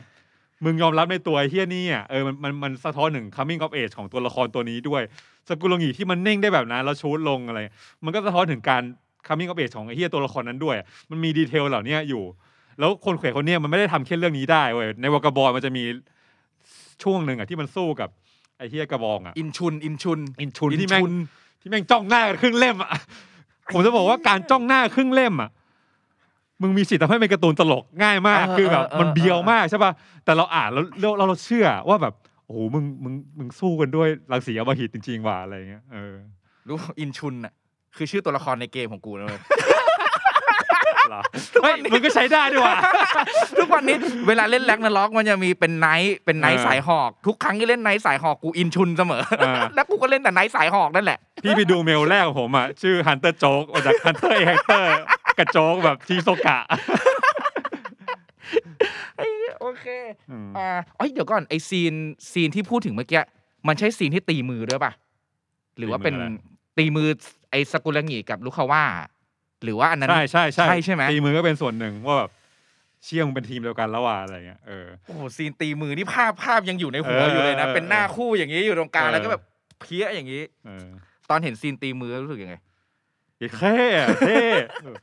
มึงยอมรับในตัวไอ้เฮียนี่อะเออมันมันมันสะท้อนหนึ่ง coming of age ของตัวละครตัวนี้ด้วยสกุลงีที่มันนิ่งได้แบบนั้นแล้วชูดลงอะไร มันก็สะท้อนถึงการ coming of age ของไอ้เฮียตัวละครนั้นด้วย มันมีดีเทลเหล่านี้อยู่ แล้วคนเขวคนเนี้ยมันไม่ได้ทำแค่เรื่องนี้ได้เว้ยในวากาบอยมันจะมีช่วงหนึ่งอะที่มันสู้กับไอ้เฮียกระบองอะอินชุนอินชุนอินชุนที่แม่งที่แม่งจ้องหน้ากันครึ่งเล่มอะผมจะบอกว่าการจ้องหน้าครึ่งเล่มอะ มึงมีสิทธิ์ทำให้เป็นการ์ตูนตลกง่ายมากเออคือแบบเออเออมันเบียวมากใช่ป่ะแต่เราอ่านแล้วเราเราเราเชื่อว่าแบบโอ้โหมึงมึงมึงสู้กันด้วยรังสีอมหิตจริงๆว่ะอะไรอย่างเงี้ยเออรู้อินชุนอะคือชื่อตัวละครในเกมของกูนะเลยเหรอเฮ้ยมึงก็ใช้ได้ด้วยว่ะทุกวันนี้เวลาเล่น Ragnarok มันจะมีเป็น knight เป็น knight เออสายหอก ทุกครั้งที่เล่น knight สายหอกกูอินชุนเสมอเออแล้วกูก็เล่นแต่ knight สายหอกนั่นแหละ พี่ไปดูเมลแรกของผมอะชื่อฮันเตอร์โจ๊กมาจากฮันเตอร์ฮันเตอร์ กับโจ๊กแบบฮิโซกะโอเคอืมอ่าเอ้ยเดี๋ยวก่อนไอ scene scene ที่พูดถึงเมื่อกี้มันใช่ scene ที่ตีมือด้วยป่ะหรือว่าเป็นตีมืออะไรตีมือไอซากุรางิกับรุคาว่าหรือว่าอันนั้นใช่ใช่ใช่ใช่ใช่ไหมตีมือก็เป็นส่วนหนึ่งว่าแบบเชี่ยเป็นทีมเดียวกันแล้วว่ะอะไรเงี้ยเออโอ้โห scene ตีมือนี่ภาพภาพยังอยู่ในหัวเอออยู่เลยนะเออเป็นหน้าคู่อย่างนี้อยู่ตรงกลางเออแล้วก็แบบเพี้ยอย่างนี้เออตอนเห็น scene ตีมือรู้สึกยังไงเฮ้ย แค่เท่เออ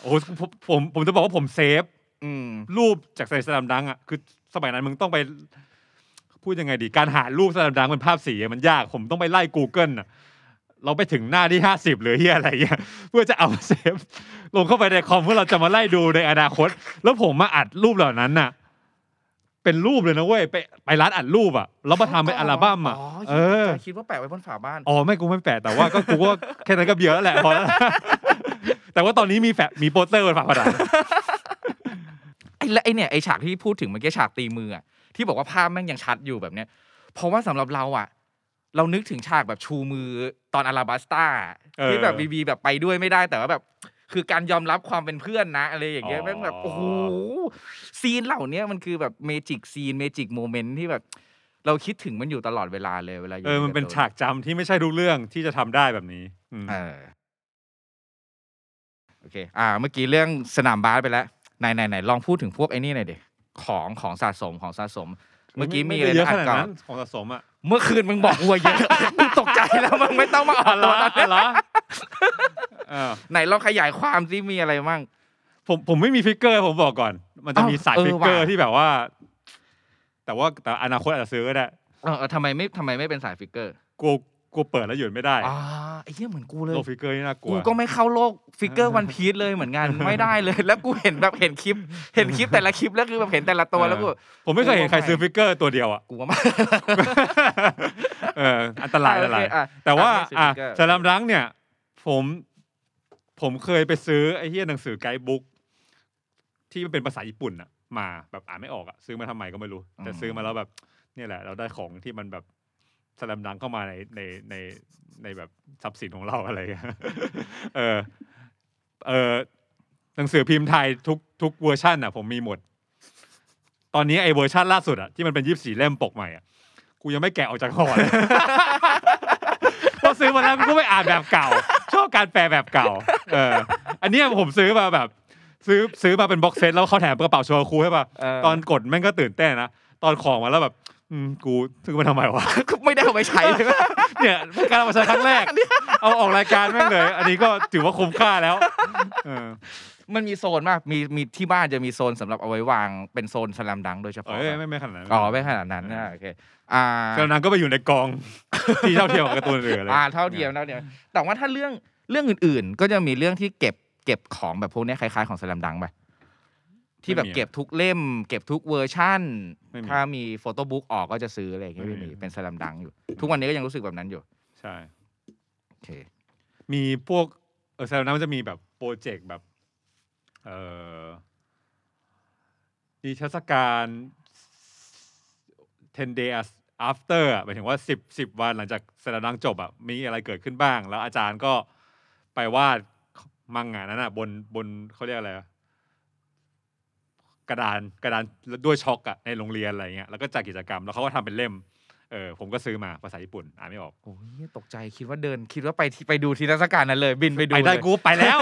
โอ้โหผมผมผมจะบอกว่าผม save อืมรูปจากใส่ Slam Dunk อะคือสมัยนั้นมึงต้องไป พูดยังไงดี การหารูป Slam Dunk เป็นภาพสีอะมันยาก ผมต้องไปไล่ Google อะเราไปถึงหน้าที่ห้าสิบหรือเฮียอะไรเงี้ยเพื่อจะเอามา save ลงเข้าไปในคอมเพื่อเราจะมาไล่ดูในอนาคต แล้วผมมาอัดรูปเหล่านั้นน่ะ เป็นรูปเลยนะเว้ยไปไปร้านอัดรูปอะแล้วมาทำเป็นอัลบั้มอะเออคิดว่าแปะไว้บนฝาบ้านอ๋อไม่กูไม่แปะแต่ว่าก็กูว่าแค่นั้นก็เบียร์แล้วแหละพอแล้วแต่ว่าตอนนี้มีแฟะมีโปสเตอร์บนฝาผนังไอ้และไอ้เนี่ยไอ้ฉากที่พูดถึงเมื่อกี้ฉากตีมืออะที่บอกว่าภาพแม่งยังชัดอยู่แบบเนี้ยเพราะว่าสำหรับเราอะ เรานึกถึงฉากแบบชูมือตอนอาราบัสตาเออที่แบบบีบีแบบไปด้วยไม่ได้แต่ว่าแบบ คือการยอมรับความเป็นเพื่อนนะอะไรอย่างเงี้ยอ๋อแม่งแบบโอ้โหซีนเหล่าเนี้ยมันคือแบบเมจิกซีนเมจิกโมเมนต์ที่แบบเราคิดถึงมันอยู่ตลอดเวลาเลยเวลาอยู่เออมันเป็นใการ์ตูฉากจำที่ไม่ใช่ทุกเรื่องที่จะทำได้แบบนี้อืมเออโอเค อ่า เมื่อกี้เรื่องสนามบาสไปแล้วไหนไหนไหนลองพูดถึงพวกไอ้นี่หน่อยดิของของสะสมของสะสม เมื่อกี้มีอะไรด้เยอะนะขอ่านนาดก่อนนั้นของสะสมอะเมื่อคืนมึงบอกวัวเยอะกูตกใจแล้วมึงไม่ต้องมาออกตัวตอนนี้เหรอเออ ไหนลองขยายความซิมีอะไรมั่งผมผมไม่มี figure ผมบอกก่อน มันจะอ้าวมีสายเออ figure ว่ะที่แบบว่า แต่ว่าแต่อนาคตอาจจะซื้อก็ได้เออเออทำไมไม่ทำไมไม่เป็นสาย figure กลัวกลัวเปิดแล้วหยุดไม่ได้อ่าไอ้เหี้ยเหมือนกูเลยโลก figure นี่น่ากลัวกูก็ไม่เข้าโลก figure วันพีซเลยเหมือนกันไม่ได้เลย แล้วกูเห็นแบบเห็นคลิป เห็นคลิปแต่ละคลิปแล้วคือแบบเห็นแต่ละตัวแล้วกูผมไม่เคยเห็นใครซื้อฟิกเกอร์ตัวเดียวอะกูว่าไม่เอออันตรายอันตรายโอเคอะแต่ว่าอะไม่ซื้ออะ figure Slam Dunk เนี่ย ผมผมเคยไปซื้อไอ้เหี้ยหนังสือ guidebook ที่มันเป็นภาษาญี่ปุ่นอะมาแบบอ่านไม่ออกอะซื้อมาทำไมก็ไม่รู้ แต่ซื้อมาแล้วแบบเนี่ยแหละ เราได้ของที่มันแบบ Slam Dunk เข้ามาในในในในแบบทรัพย์สินของเราอะไรเงี้ยเออเออหนังสือพิมพ์ไทยทุกทุกเวอร์ชันอะผมมีหมด ตอนนี้ไอ้เวอร์ชันล่าสุดอะที่มันเป็นยี่สี่เล่มปกใหม่อะกูยังไม่แกะออกจากห่อเลยพอซื้อมาแล้วกูไม่อ่านแบบเก่า อบการแปลแบบเก่า เออ อันเนี้ยผมซื้อมาแบบ ซื้อซื้อมาเป็นบ็อกเซตแล้วเขาแถมกระเป๋าโชว์คูให้ป่ะเออ ตอนกดแม่งก็ตื่นเต้นนะตอนของมาแล้วแบบอืมกูซื้อมาทำไมวะ ไม่ได้เอาไปใช้เลย เนี่ยเป็นการเอามาใช้ครั้งแรก เอาออกรายการแม่งเลย อันนี้ก็ถือว่าคุ้มค่าแล้วเออมันมีโซนมากมีมีที่บ้านจะมีโซนสำหรับเอาไว้วางเป็นโซน Slam Dunk โดยเฉเอ้พาะเลยไม่ไม่ขนาดนั้นอ๋อไม่ขนาดนั้นนะโอเคอ่าฉะนั้นก็ไปอยู่ในกอง ที่เท่าเทียมกับการ์ตูนอื่นเลย อ่าเท่าเทียมเท่าเทียมแต่ว่าถ้าเรื่อง เรื่องอื่นๆ ก็จะมีเรื่องที่เก็บเก็บของแบบพวกเนี้ยคล้ายๆของ Slam Dunk ไปที่แบบเก็บทุกเล่ม เก็บทุกเวอร์ชั่น ไม่มี ถ้ามี photobook ออกก็จะซื้ออะไรอย่างเงี้ยไม่ไม่มีมีเป็น Slam Dunk อยู่ ทุกวันนี้ก็ยังรู้สึกแบบนั้นอยู่ใช่ โอเค มีพวกเออแซลนั้นมันจะมีแบบโปรเจกต์แบบเอ่อนิทรรศการ 10 days after อะหมายถึงว่า 10 10 วันหลังจากแสดงดังจบอะมีอะไรเกิดขึ้นบ้าง แล้วอาจารย์ก็ ไปวาดมังงะนั้นอะบนบนเขาเรียกอะไรอะกระดานกระดานด้วยช็อกอะในโรงเรียนอะไรเงี้ยแล้วก็จัดกิจกรรม แล้วเขาก็ทำเป็นเล่มเออผมก็ซื้อมาภาษาญี่ปุ่นอ่านไม่ออกโอ้ยตกใจคิดว่าเดิน คิดว่าไปที่ไปดูที่เทรรศการนั้นเลย บินไปดูไปได้เลยกูไปแล้ว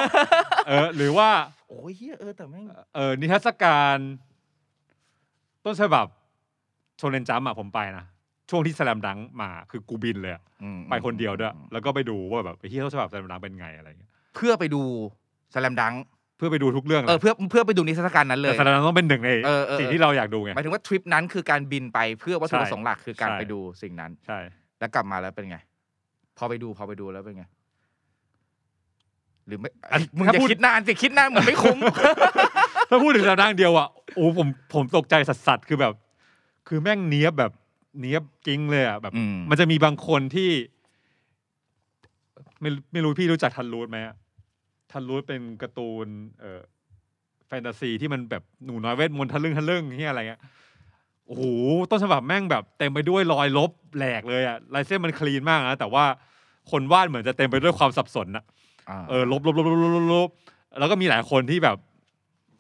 เออ หรือว่า โอ้ยเหี้ยเออแต่แม่งเออนิทรรศการ ต้นฉบับโชเนนจัมอะผมไปนะ ช่วงที่แสลมดังมาคือกูบินเลยอะอืมไปคนเดียวด้วยอืมแล้วก็ไปดูว่าแบบไอ้ที่ต้นฉบับแสลมดังเป็นไงอะไรเงี้ยเพื่อไปดูสแลมดังเพื่อไปดูทุกเรื่องเออเพื่อเพื่อไปดูนิทรรศการนั้นเลยแต่แสลมดังต้องเป็นหนึ่งในเออเออ สิ่งที่เราอยากดูไง หมายถึงว่าทริปนั้นคือการบินไปเพื่อวัตถุใช่ประสงค์หลักคือการใช่ ไปดูสิ่งนั้น ใช่ แล้วกลับมาแล้วเป็นไง พอไปดูพอไปดูแล้วเป็นไง หรือไม่มึงอย่าคิดนานสิคิดนานเหมือนไม่คุ้ม ถ้าพูดถึงแสลมดังเดียวอะโอ้ผมผมตกใจสัสๆคือแบบ คือแม่งเนี้ยบแบบ เนี้ยบกิ้งเลยอะแบบ อืม มันจะมีบางคนที่ ไม่ไม่รู้พี่รู้จักทันรูทไหมอะทันรูทเป็นการ์ตูน เอ่อแฟนตาซีที่มันแบบหนูน้อยเวทมนต์ทะลึ่งทะลึ่งเฮียอะไรเงี้ยโอ้โหต้นฉบับแม่งแบบเต็มไปด้วยรอยลบแหลกเลยอะลายเส้นมันคลีนมากนะแต่ว่าคนวาดเหมือนจะเต็มไปด้วยความสับสนอะ อ่าเออลบลบลบลบลบลบลบแล้วก็มีหลายคนที่แบบ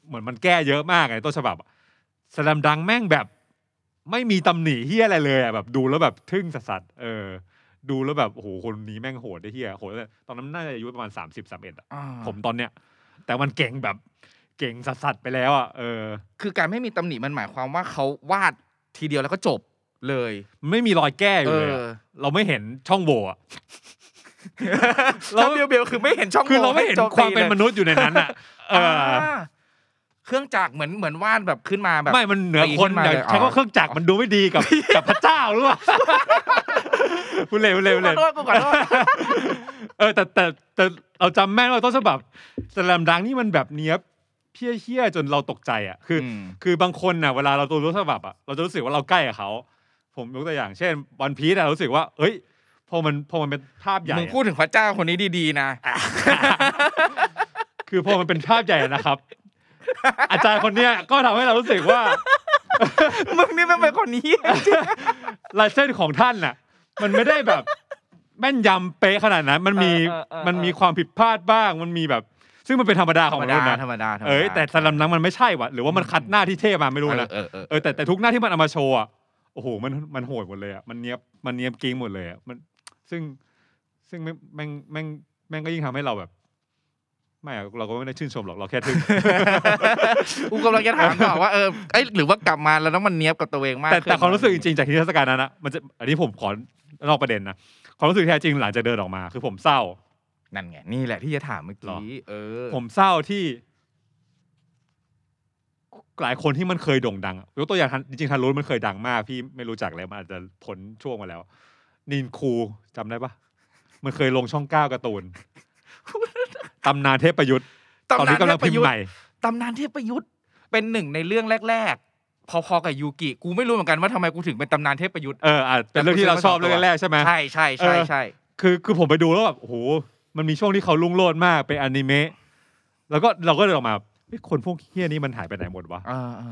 เหมือนมันแก้เยอะมากไงต้นฉบับสแลมดังแม่งแบบ ไม่มีตำหนิเฮียอะไรเลยอะแบบดูแล้วแบบทึ่งสัสๆเออ ดูแล้วแบบโอ้โหคนนี้แม่งโหดได้เฮียโหดเลยตอนนั้นน่าจะอายุประมาณสามสิบสามเอ็ดอ่าผมตอนเนี้ย แต่มันเก่งแบบเก่งสัสๆไปแล้วอะเออ คือการไม่มีตำหนิมันหมายความว่าเขาวาดทีเดียวแล้วก็จบเลยมันไม่มีรอยแก้อยู่เลยอะเออเราไม่เห็นช่องโหว่อะเราแล้วเบลเบลคือไม่เห็นช่องคือเราไม่เห็นโจความเป็นลยมนุษย์อยู่ในนั้นอะ เอออาเครื่องจักรเหมือนเหมือนวาดแบบขึ้นมาแบบไม่มันเหนือคนปีนขึ้นมาอย่าเลยใช้อ๋อว่าเครื่องจักรมันดูไม่ดีกับกับพระเจ้าหรือเปล่าพูดเร็วเร็วขเร็อวโทษกูขอโทษเออแต่แต่แต่เราจำแม่นว่าต้นฉบับสแลมดังนี่มันแบบเนี้ยบเพี้ยเพี้ยๆจนเราตกใจอะคืออมคือบางคนน่ะเวลาเราตัวรู้ฉบับอะเราจะรู้สึกว่าเราใกล้กับเขาผมยกตัวอย่างเช่นวันพีซอะเรารู้สึกว่า เอ้ยพอมันพอมันเป็นภาพใหญ่มึงอะพูดถึงพระเจ้าคนนี้ดีๆนะ คือพอมันเป็นภาพใหญ่นะครับ อาจารย์คนเนี้ยก็ทำให้เรารู้สึกว่า มึงนี่มันเป็นคนนี้ลายเส้นของท่านน่ะ มันไม่ได้แบบแม่นยำเป๊ะขนาดนั้น มันมีเออเออเออมันมีความผิดพลาดบ้าง มันมีแบบ ซึ่งมันเป็นธรรมดาธขรองรมมนุดาษย์นะธรรมดาธรรมดาเอ้ยแต่สลัมนังมันไม่ใช่ว่ะหรือว่ามันคัดหน้าที่เท่มาไม่รู้นะเออเออเออแต่แต่ทุกหน้าที่มันเอามาโชว์อะโอ้โหมันมันโหดหมดเลยอะมันเนี้ยบมันเนี้ยบกิ้งหมดเลยอะมันซึ่งซึ่งแม่งแม่งแม่งแม่งก็ยิ่งทำให้เราแบบ ไม่อะเราก็ไม่ได้ชื่นชมหรอกเราแค่ทึ่ง กูกำลังจะถามต่อว่าเออเอ้ยหรือว่ากลับมาแล้วต้องมันเนี้ยบกับตัวเองมากแต่ขึ้นแต่ความรู้สึกจริงๆจากที่เทศกาลนั้นนะมันจะอันนี้ผมขอนอกประเด็นนะความรู้สึกแท้จริงหลังจากเดินออกมา คือผมเศร้า นั่นไงนี่แหละที่จะถามเมื่อหรอ กี้เออผมเศร้าที่ หลายคนที่มันเคยโด่งดังอะยกตัวอย่างทันจริงๆทันรู้มันเคยดังมาก พี่ไม่รู้จักแล้วมันอาจจะพ้นช่วงมาแล้ว นินคูจำได้ปะมันเคยลงช่องเก้าการ์ตูน ตำนานเทพประยุทธ์ตอนนี้กำลังพิมพ์ใหม่ตำนานเทพประยุทธ์เป็นหนึ่งในเรื่องแรกๆพอๆกับยูกิกูไม่รู้เหมือนกันว่าทำไมกูถึงเป็นตำนานเทพประยุทธ์เอออาจเป็นเรื่องที่เราชอบเรื่องแรกๆใช่ไหมใช่ใช่ใช่เออใช่คือคือผมไปดูแล้วแบบโอ้โหมันมีช่วงที่เขาลุ่งโลดมากเป็นอนิเมะแล้วก็เราก็เลยออกมาเฮ้ยคนพวกเฮี้ยนี้มันหายไปไหนหมดวะ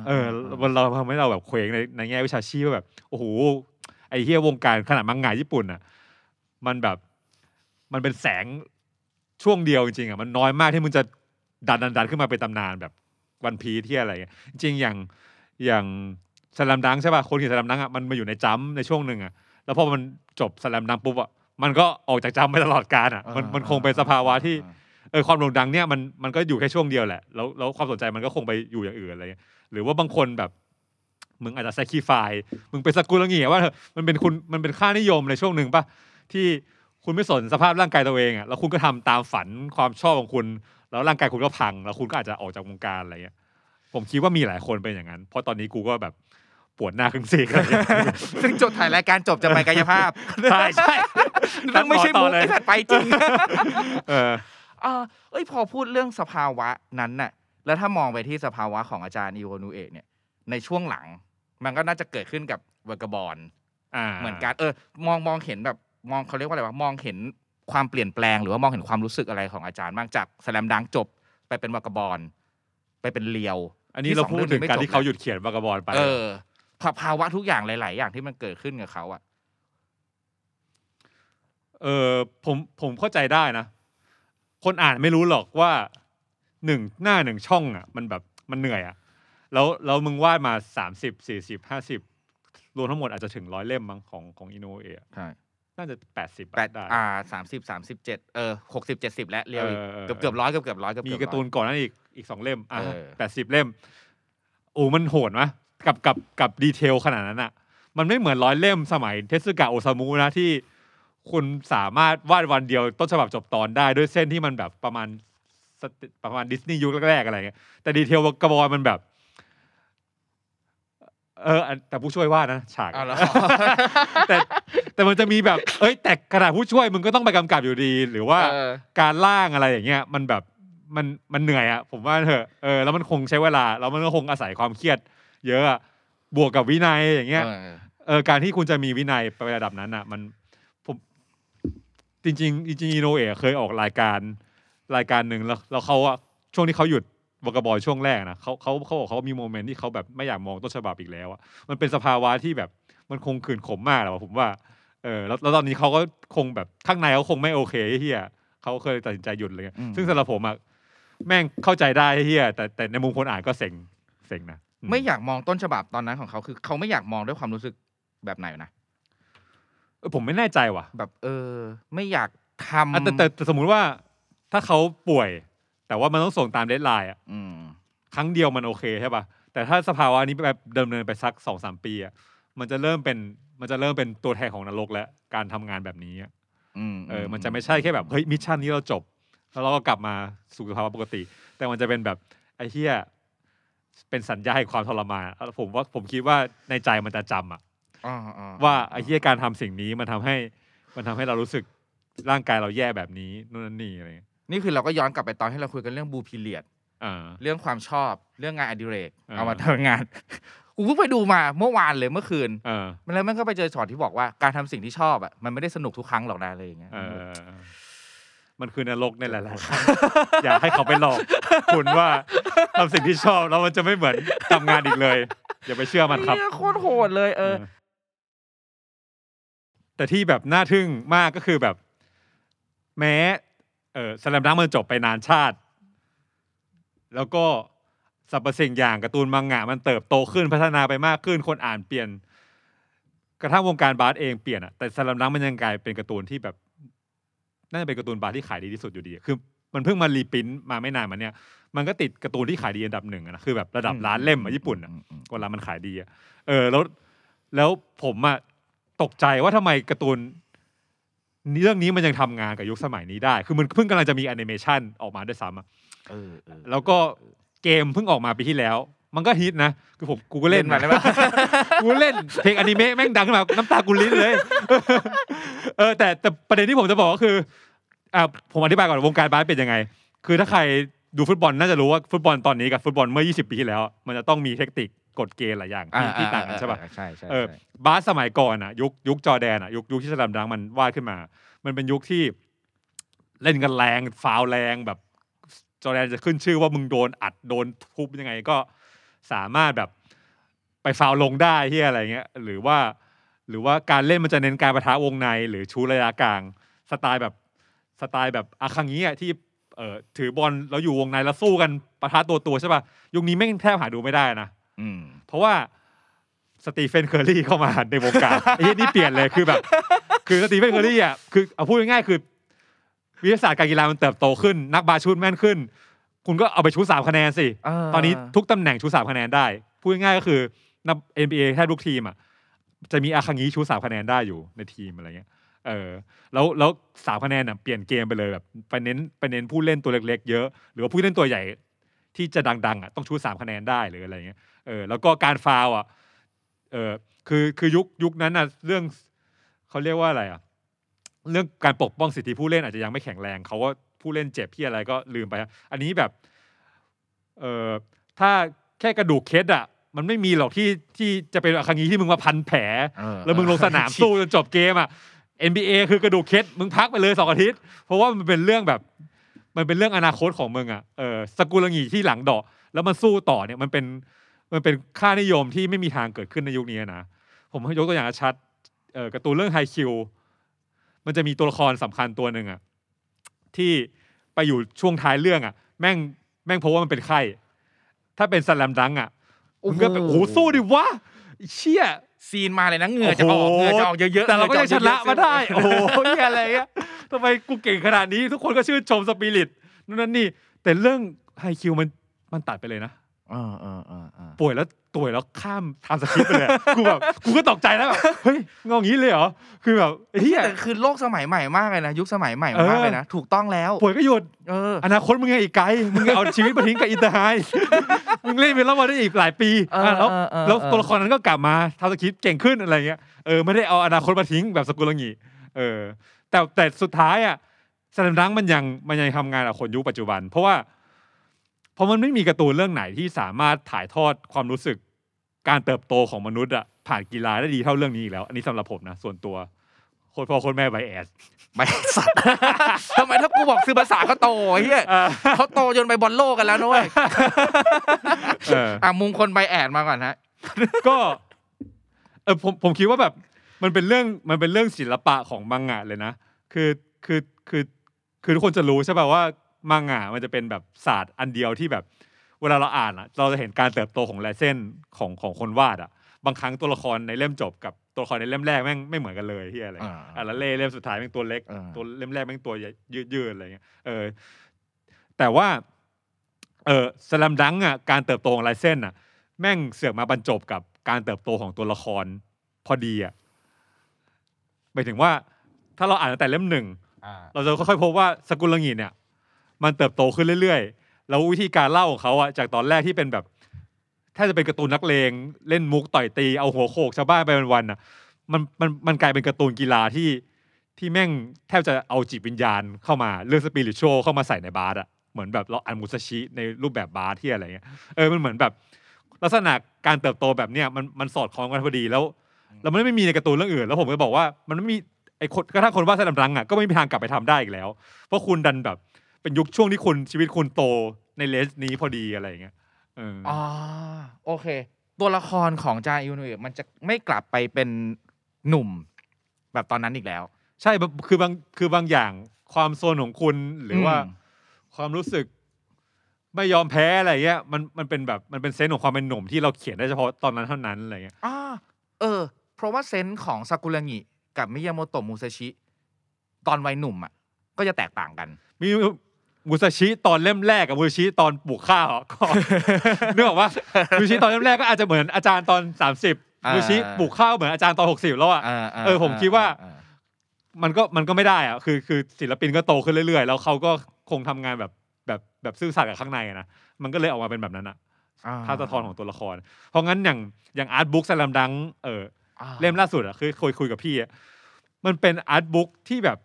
เออมันเราทำให้เราแบบเคว้งในในแง่วิชาชีพว่าแบบโอ้โหไอ้เฮียวงการขนาดมังงะญี่ปุ่นอะ มันแบบมันเป็นแสง ช่วงเดียวจริงๆอะมันน้อยมากที่มึงจะดันดันดันขึ้นมาเป็นตำนานแบบวันพีที่อะไรเงี้ยจริงๆอย่างอย่างสลัมดังใช่ป่ะคนเขียนสลัมดังอะมันมาอยู่ในจัมป์ในช่วงหนึ่งอะแล้วพอมันจบสลัมดังปุ๊บอะมันก็ออกจากจัมป์ไปตลอดกาลอะมันมันคงเป็นสภาวะที่เออความโด่งดังเนี่ยมันมันก็อยู่แค่ช่วงเดียวแหละแล้วแล้วความสนใจมันก็คงไปอยู่อย่างอื่นอะไรเงี้ยหรือว่าบางคนแบบมึงอาจจะแซคีไฟมึงเป็นสกุลละเงียว่าเถอะมันเป็นคุณมันเป็นค่านิยมในช่วงหนึ่งป่ะที่ คุณไม่สนสภาพร่างกายตัวเองอะแล้วคุณก็ทำตามฝันความชอบของคุณ แล้วร่างกายคุณก็พัง แล้วคุณก็อาจจะออกจากวงการอะไรเงี้ยผมคิดว่ามีหลายคนเป็นอย่างนั้น เพราะตอนนี้กูก็แบบปวดหน้าครึ่งซีกอะไรเงี้ยซึ่งจดถ่ายรายการจบจะไปกายภาพใช่ใช่เรื่องไม่ใช่มุกต่อเลยไอ้สัตว์ไปจริงเออเออเอ้ยพอพูดเรื่องสภาวะนั้นน่ะ แล้วถ้ามองไปที่สภาวะของอาจารย์อีโวนูเอะเนี่ย ในช่วงหลัง มันก็น่าจะเกิดขึ้นกับเวอร์กบอลอ่าเหมือนกันเออ มองมองเห็นแบบ มองเขาเรียกว่าอะไรวะมองเห็นความเปลี่ยนแปลง หรือว่ามองเห็นความรู้สึกอะไรของอาจารย์บ้างจากสแลมดังจบไปเป็นวากาบอลไปเป็นเลียว อันนี้เราพูดถึงการที่เขาหยุดเขียนวากาบอลไปเออภาภาวะทุกอย่างหลาย ๆ อย่างที่มันเกิดขึ้นกับเขาอะเออผมผมเข้าใจได้นะ คนอ่านไม่รู้หรอกว่าหนึ่งหน้าหนึ่งช่องอะ มันแบบมันเหนื่อยอะ แล้วแล้วมึงวาดมาสามสิบสี่สิบห้าสิบรวมทั้งหมดอาจจะถึงร้อยเล่มมั้งของของอินโนเอะใช่ น่าจะแปดสิบแปดได้อ่าสามสิบสามสิบเจ็ดเออหกสิบเจ็ดสิบและเรียวอีกเออเออเกือบเกือบร้อยเกือบเกือบร้อยเกือบมีเอบการ์ตูนก่อนนั้นอีกอีกสองเล่มอะเออแปดสิบเล่มโอ้มันโหดมะกับกับกับดีเทลขนาดนั้นอะ มันไม่เหมือนร้อยเล่มสมัยเทสึกะโอซามุนะที่คุณสามารถวาดวันเดียวต้นฉบับจบตอนได้ด้วยเส้นที่มันแบบประมาณสติประมาณดิสนีย์ยุคแรกๆอะไรเงี้ยแต่ดีเทลกระบอยมันแบบ เอออันแต่ผู้ช่วยวาดนะฉากเอาละแต่ แต่มันจะมีแบบ เอ้ย แต่ขนาดผู้ช่วยมึงก็ต้องไปกำกับอยู่ดี หรือว่าเออ การล่างอะไรอย่างเงี้ยมันแบบมันมันเหนื่อยอะผมว่าเถอะเออแล้วมันคงใช้เวลาแล้วมันก็คงอาศัยความเครียด เยอะอะบวกกับวินัยอย่างเงี้ยเออ เออการที่คุณจะมีวินัยไประดับนั้นอะ มันผมจริงๆจริงๆอิโนอุเอะเคยออกรายการรายการหนึ่งแล้วแล้วเขาอะช่วงที่เขาหยุด Vagabond ช่วงแรกนะเขาเขาเขาบอกเขามี moment ที่เขาแบบไม่อยากมองต้นฉบับอีกแล้วอะมันเป็นสภาวะที่แบบมันคงขื่นขมมากแหละผมว่า เออแล้วแล้วตอนนี้เขาก็คงแบบข้างในเขาคงไม่โอเคเฮียเขาเคยตัดสินใจหยุดเลยอืม ซึ่งสำหรับผมอะแม่งเข้าใจได้เฮียแต่แต่ในมุมคนอ่านก็เซ็งเซ็งนะอืไม่อยากมองต้นฉบับตอนนั้นของเขาคือเขาไม่อยากมองด้วยความรู้สึกแบบไหนนะเออผมไม่แน่ใจว่ะแบบเออ ไม่อยากทอะแต่แต่แต่สมมุติว่าถ้าเขาป่วย แต่ว่ามันต้องส่งตาม deadline อะอืม ครั้งเดียวมันโอเคใช่ป่ะแต่ถ้าสภาวะนี้แบบเดิมเนินไปสักสองสามปีอะมันจะเริ่มเป็น มันจะเริ่มเป็นตัวแทนของนรกแล้วการทำงานแบบนี้อะอืมเออ มันจะไม่ใช่แค่แบบเฮ้ย mission นี้เราจบ แล้วเราก็กลับมาสู่สภาวะปกติ แต่มันจะเป็นแบบไอ้เหี้ยเป็นสัญญาแห่งความทรมานแล้วผมว่าผมคิดว่าในใจมันจะจำอะอ่าอ่าว่าไอ้เหี้ยการทำสิ่งนี้มันทำให้มันทำให้เรารู้สึกร่างกายเราแย่แบบนี้นู่นนั่นนี่อะไรอย่างเงี้ยนี่คือเราก็ย้อนกลับไปตอนที่เราคุยกันเรื่องบูพีเลียดอ่าเรื่องความชอบเรื่องงานอดิเรกอ่าเอามาทำงาน กูเพิ่งไปดูมาเมื่อวานเลยเมื่อคืนเออมันแล้วมันก็ไปเจอช็อตที่บอกว่าการทำสิ่งที่ชอบอะมันไม่ได้สนุกทุกครั้งหรอกนะอะไรอย่างเงี้ยเออมันคือนรกในหลายๆครั้งอยากให้เขาไปหลอกคุณว่าทำสิ่งที่ชอบแล้วมันจะไม่เหมือนทำงานอีกเลย อย่าไปเชื่อมันครับเหี้ยโคตรโหดเลยเออเออ แต่ที่แบบน่าทึ่งมากก็คือแบบ แม้ เออสแลมดังมันจบไปนานชาติ แล้วก็ สรรพสิ่งอย่างการ์ตูนมังงะมันเติบโตขึ้นพัฒนาไปมากขึ้น คนอ่านเปลี่ยน กระทั่งวงการบาสเองเปลี่ยนอะแต่ Slam Dunk มันยังกลายเป็นการ์ตูนที่แบบน่าจะเป็นการ์ตูนบาสที่ขายดีที่สุดอยู่ดีอะคือ มันเพิ่งมา reprint มาไม่นานมาเนี้ยมันก็ติดการ์ตูนที่ขายดีอันดับหนึ่งอะนะคือแบบระดับล้านเล่มอะญี่ปุ่นอะเวลามันขายดีอะเออแล้วแล้วผมอะตกใจว่าทำไมการ์ตูนเรื่องนี้มันยังทำงานกับยุคสมัยนี้ได้ คือมันเพิ่งกำลังจะมีแอนิเมชันออกมาด้วยซ้ำอะเออเออแล้วก็ เกมเพิ่งออกมาปีที่แล้ว มันก็ฮิตนะคือผมกูก็เล่นมาได้ปะกูเล่นเพลงอนิเมะแม่งดังขึ้นมาน้ำตากูลิ้นเลยเออแต่แต่ประเด็นที่ผมจะบอกก็คืออ่าผมอธิบายก่อนวงการบาสเป็นยังไง คือถ้าใครดูฟุตบอลน่าจะรู้ว่าฟุตบอลตอนนี้กับฟุตบอลเมื่อ 20 ปีที่แล้ว มันจะต้องมีเทคนิคกฎเกณฑ์หลายอย่างที่ที่ต่างกันใช่ปะใช่ใช่เออใช่บาสสมัยก่อนอะยุคยุคจอร์แดนอะยุคยุคที่สลัมดังมันวาดขึ้นมา มันเป็นยุคที่เล่นกันแรงฟาวล์แรงแบบ จอร์แดนจะขึ้นชื่อว่ามึงโดนอัดโดนทุบยังไงก็สามารถแบบไปฟาวล์ลงได้ที่อะไรเงี้ยหรือว่า หรือว่าการเล่นมันจะเน้นการปะทะวงใน หรือชู้ตระยะกลาง สไตล์แบบสไตล์แบบอาคังนี้อะที่เอ่อถือบอลแล้วอยู่วงในแล้วสู้กันปะทะตัวตัวๆใช่ป่ะยุคนี้แม่งแทบหาดูไม่ได้นะอืมเพราะว่าสตีเฟนเคอร์รี่เข้ามาในวงการไอ้นี่เปลี่ยนเลยคือแบบ คือสตีเฟนเคอร์รี่อะคือเอาพูดง่ายๆคือ วิทยาศาสตร์การกีฬามันเติบโตขึ้น นักบาสชูดแม่นขึ้น คุณก็เอาไปชูสามคะแนนสิเออตอนนี้ทุกตำแหน่งชูสามคะแนนได้ พูดง่ายๆก็คือนับ NBA แทบทุกทีมอะจะมีอาคังงี้ชูสามคะแนนได้อยู่ในทีมอะไรเงี้ยเออแล้วแล้วสามคะแนนอะเปลี่ยนเกมไปเลยแบบไปเน้นไปเน้นผู้เล่นตัวเล็กๆเยอะ หรือว่าผู้เล่นตัวใหญ่ที่จะดังๆอะต้องชูสามคะแนนได้หรืออะไรเงี้ยเออแล้วก็การฟาวล์อะเออคือคือยุคยุคนั้นอะเรื่องเขาเรียกว่าอะไรอะ เรื่องการปกป้องสิทธิผู้เล่นอาจจะยังไม่แข็งแรงเขาก็ผู้เล่นเจ็บที่อะไรก็ลืมไป อันนี้แบบเออถ้าแค่กระดูกเคสอะมันไม่มีหรอกที่ที่จะเป็นอาคังงี้ที่มึงมาพันแผลเออแล้วมึงลงสนามสู้จนจบเกมอะ NBA คือกระดูกเคสมึงพักไปเลยสองอาทิตย์ เพราะว่ามันเป็นเรื่องแบบ มันเป็นเรื่องอนาคตของมึงอะเออสกุลงีที่หลังเดอกแล้วมันสู้ต่อเนี่ยมันเป็นมันเป็นค่านิยมที่ไม่มีทางเกิดขึ้นในยุคนี้นะผมยกตัวอย่างชัดเออการ์ตูนเรื่องไฮคิว มันจะมีตัวละครสำคัญตัวหนึ่งอะที่ไปอยู่ช่วงท้ายเรื่องอะแม่งแม่งเพราะว่ามันเป็นไข้ ถ้าเป็นสแลมดังอะมึงก็แบบโอ้โหสู้ดิวะไอ้เชี่ยซีนมาเลยนะเหงื่อจะออกโอ้โหเหงื่อจะออกเยอะๆแต่เราก็ยังชนะมาได้เหโอ้งื่โหจะกเยอะๆเหี้ยอะไรเงี้ยทำไมกูเก่งขนาดนี้ ทุกคนก็ชื่นชมสปิริตนู่นนั่นนี่ แต่เรื่องไฮคิวมันมันตัดไปเลยนะเออเออเออเออป่วยแล้ว ป่วยแล้วข้าม time skip ไปเลยกูแบบกูก็ตกใจแล้วแบบเฮ้ยงงงี้เลยเหรอคือแบบไอ้เฮียแต่คือโลกสมัยใหม่มากเลยนะยุคสมัยใหม่เอมากอเลยนะถูกต้องแล้วป่วยก็หยุดเอออนาคตมึงยังอีกไกลมึงเอาชีวิตมาทิ้งกับ Inter-High มึงเล่นไปแล้วมาได้อีกหลายปีเอออะแล้วเออเออแล้วเออตัวละครนั้นก็กลับมา time skip เก่งขึ้นอะไรเงี้ยเออไม่ได้เอาอนาคตมาทิ้งแบบซากุรางิเออ แต่แต่สุดท้ายอะแสดงดังมันยังมันยังทำงานกับคนยุคปัจจุบัน เพราะว่า เพราะมันไม่มีการ์ตูนเรื่องไหนที่สามารถถ่ายทอดความรู้สึกการเติบโตของมนุษย์อะผ่านกีฬาได้ดีเท่าเรื่องนี้อีกแล้ว อันนี้สำหรับผมนะ ส่วนตัวโคตรพ่อโคตรแม่ไบแอส ไม่สัตว์ ทำไมถ้ากูบอกซื้อภาษาเขาโตไอ้เฮียเขาโตจนไปบอลโลกกันแล้วนุ้ยเออ อะมุมคนใบแอดมาก่อนฮะ ก็เออผมผมคิดว่าแบบมันเป็นเรื่องมันเป็นเรื่องศิลปะของมังงะเลยนะ คือคือคือคือทุกคนจะรู้ใช่ป่ะว่า มังงะมันจะเป็นแบบศาสตร์อันเดียวที่แบบเวลาเราอ่านอะเราจะเห็นการเติบโตของลายเส้นของของคนวาดอะบางครั้งตัวละครในเล่มจบกับตัวละครในเล่มแรกแม่งไม่เหมือนกันเลยที่อะไรอ่าอะแล้วเล่เล่มสุดท้ายแม่งตัวเล็กอ่าตัวเล่มแรกแม่งตัวใหญ่ยืดๆอะไรเงี้ยเออแต่ว่าเออสลัมดังอะการเติบโตของลายเส้นอะ แม่งเสือกมาบรรจบกับการเติบโตของตัวละครพอดีอะหมายถึงว่าถ้าเราอ่านตั้งแต่เล่มหนึ่งเราจะค่อยๆพบว่าสกุลงีเนี่ย มันเติบโตขึ้นเรื่อยๆ แล้ววิธีการเล่าของเขาอะจากตอนแรกที่เป็นแบบแทบจะเป็นการ์ตูนนักเลงเล่นมุกต่อยตีเอาหัวโขกชาวบ้านไปวันๆอะมันมันมันกลายเป็นการ์ตูนกีฬาที่ที่แม่งแทบจะเอาจิตวิญญาณเข้ามาเรื่องสปิริตชวเข้ามาใส่ในบาสอะเหมือนแบบเราอ่านมุสชิในรูปแบบบาสที่อะไรเงี้ยเออมันเหมือนแบบ ลักษณะการเติบโตแบบเนี้ยมันมันสอดคล้องกันพอดีแล้วแล้วมันไม่มีในการ์ตูนเรื่องอื่น แล้วผมก็บอกว่ามันไม่มีไอ้คนกระทั่งคนวาดสลัมรังอะก็ไม่มีทางกลับไปทำได้อีกแล้ว เพราะคุณดันแบบ เป็นยุคช่วงที่คุณชีวิตคุณโตในเลสนี้พอดีอะไรอย่างเงี้ยเออออ๋อโอเค ตัวละครของจาอิวนุยมันจะไม่กลับไปเป็นหนุ่ม แบบตอนนั้นอีกแล้ว ใช่บางคือบางคือบางอย่างความโซนของคุณหรือว่าอืมความรู้สึกไม่ยอมแพ้อะไรเงี้ยมันมันเป็นแบบมันเป็นเซนส์ของความเป็นหนุ่มที่เราเขียนได้เฉพาะตอนนั้นเท่านั้นอะไรเงี้ยอ่าเออ เพราะว่าเซนส์ของซากุระงิกับมิยาโมโตะมูซาชิ ตอนวัยหนุ่มอะก็จะแตกต่างกัน มี มุซาชิตอนเล่มแรกกับมุซาชิตอนปลูกข้าวอะก็นึกออกว่ามุซาชิตอนเล่มแรกก็อาจจะเหมือนอาจารย์ตอนสามสิบอ่ามุซาชิปลูกข้าวเหมือนอาจารย์ตอนหกสิบแล้วอะเออผมคิดว่า มันก็มันก็ไม่ได้อะคือคือศิลปินก็โตขึ้นเรื่อยๆ แล้วเขาก็คงทำงานแบบแบบแบบซื่อสัตย์กับข้างในอะนะมันก็เลยออกมาเป็นแบบนั้นอะภาพสะท้อนของตัวละคร เพราะงั้นอย่างอย่างอาร์ตบุ๊กสลัมดังเอออ่าเล่มล่าสุดอะคือคุยคุยกับพี่อะมันเป็นอาร์ตบุ๊กที่แบบ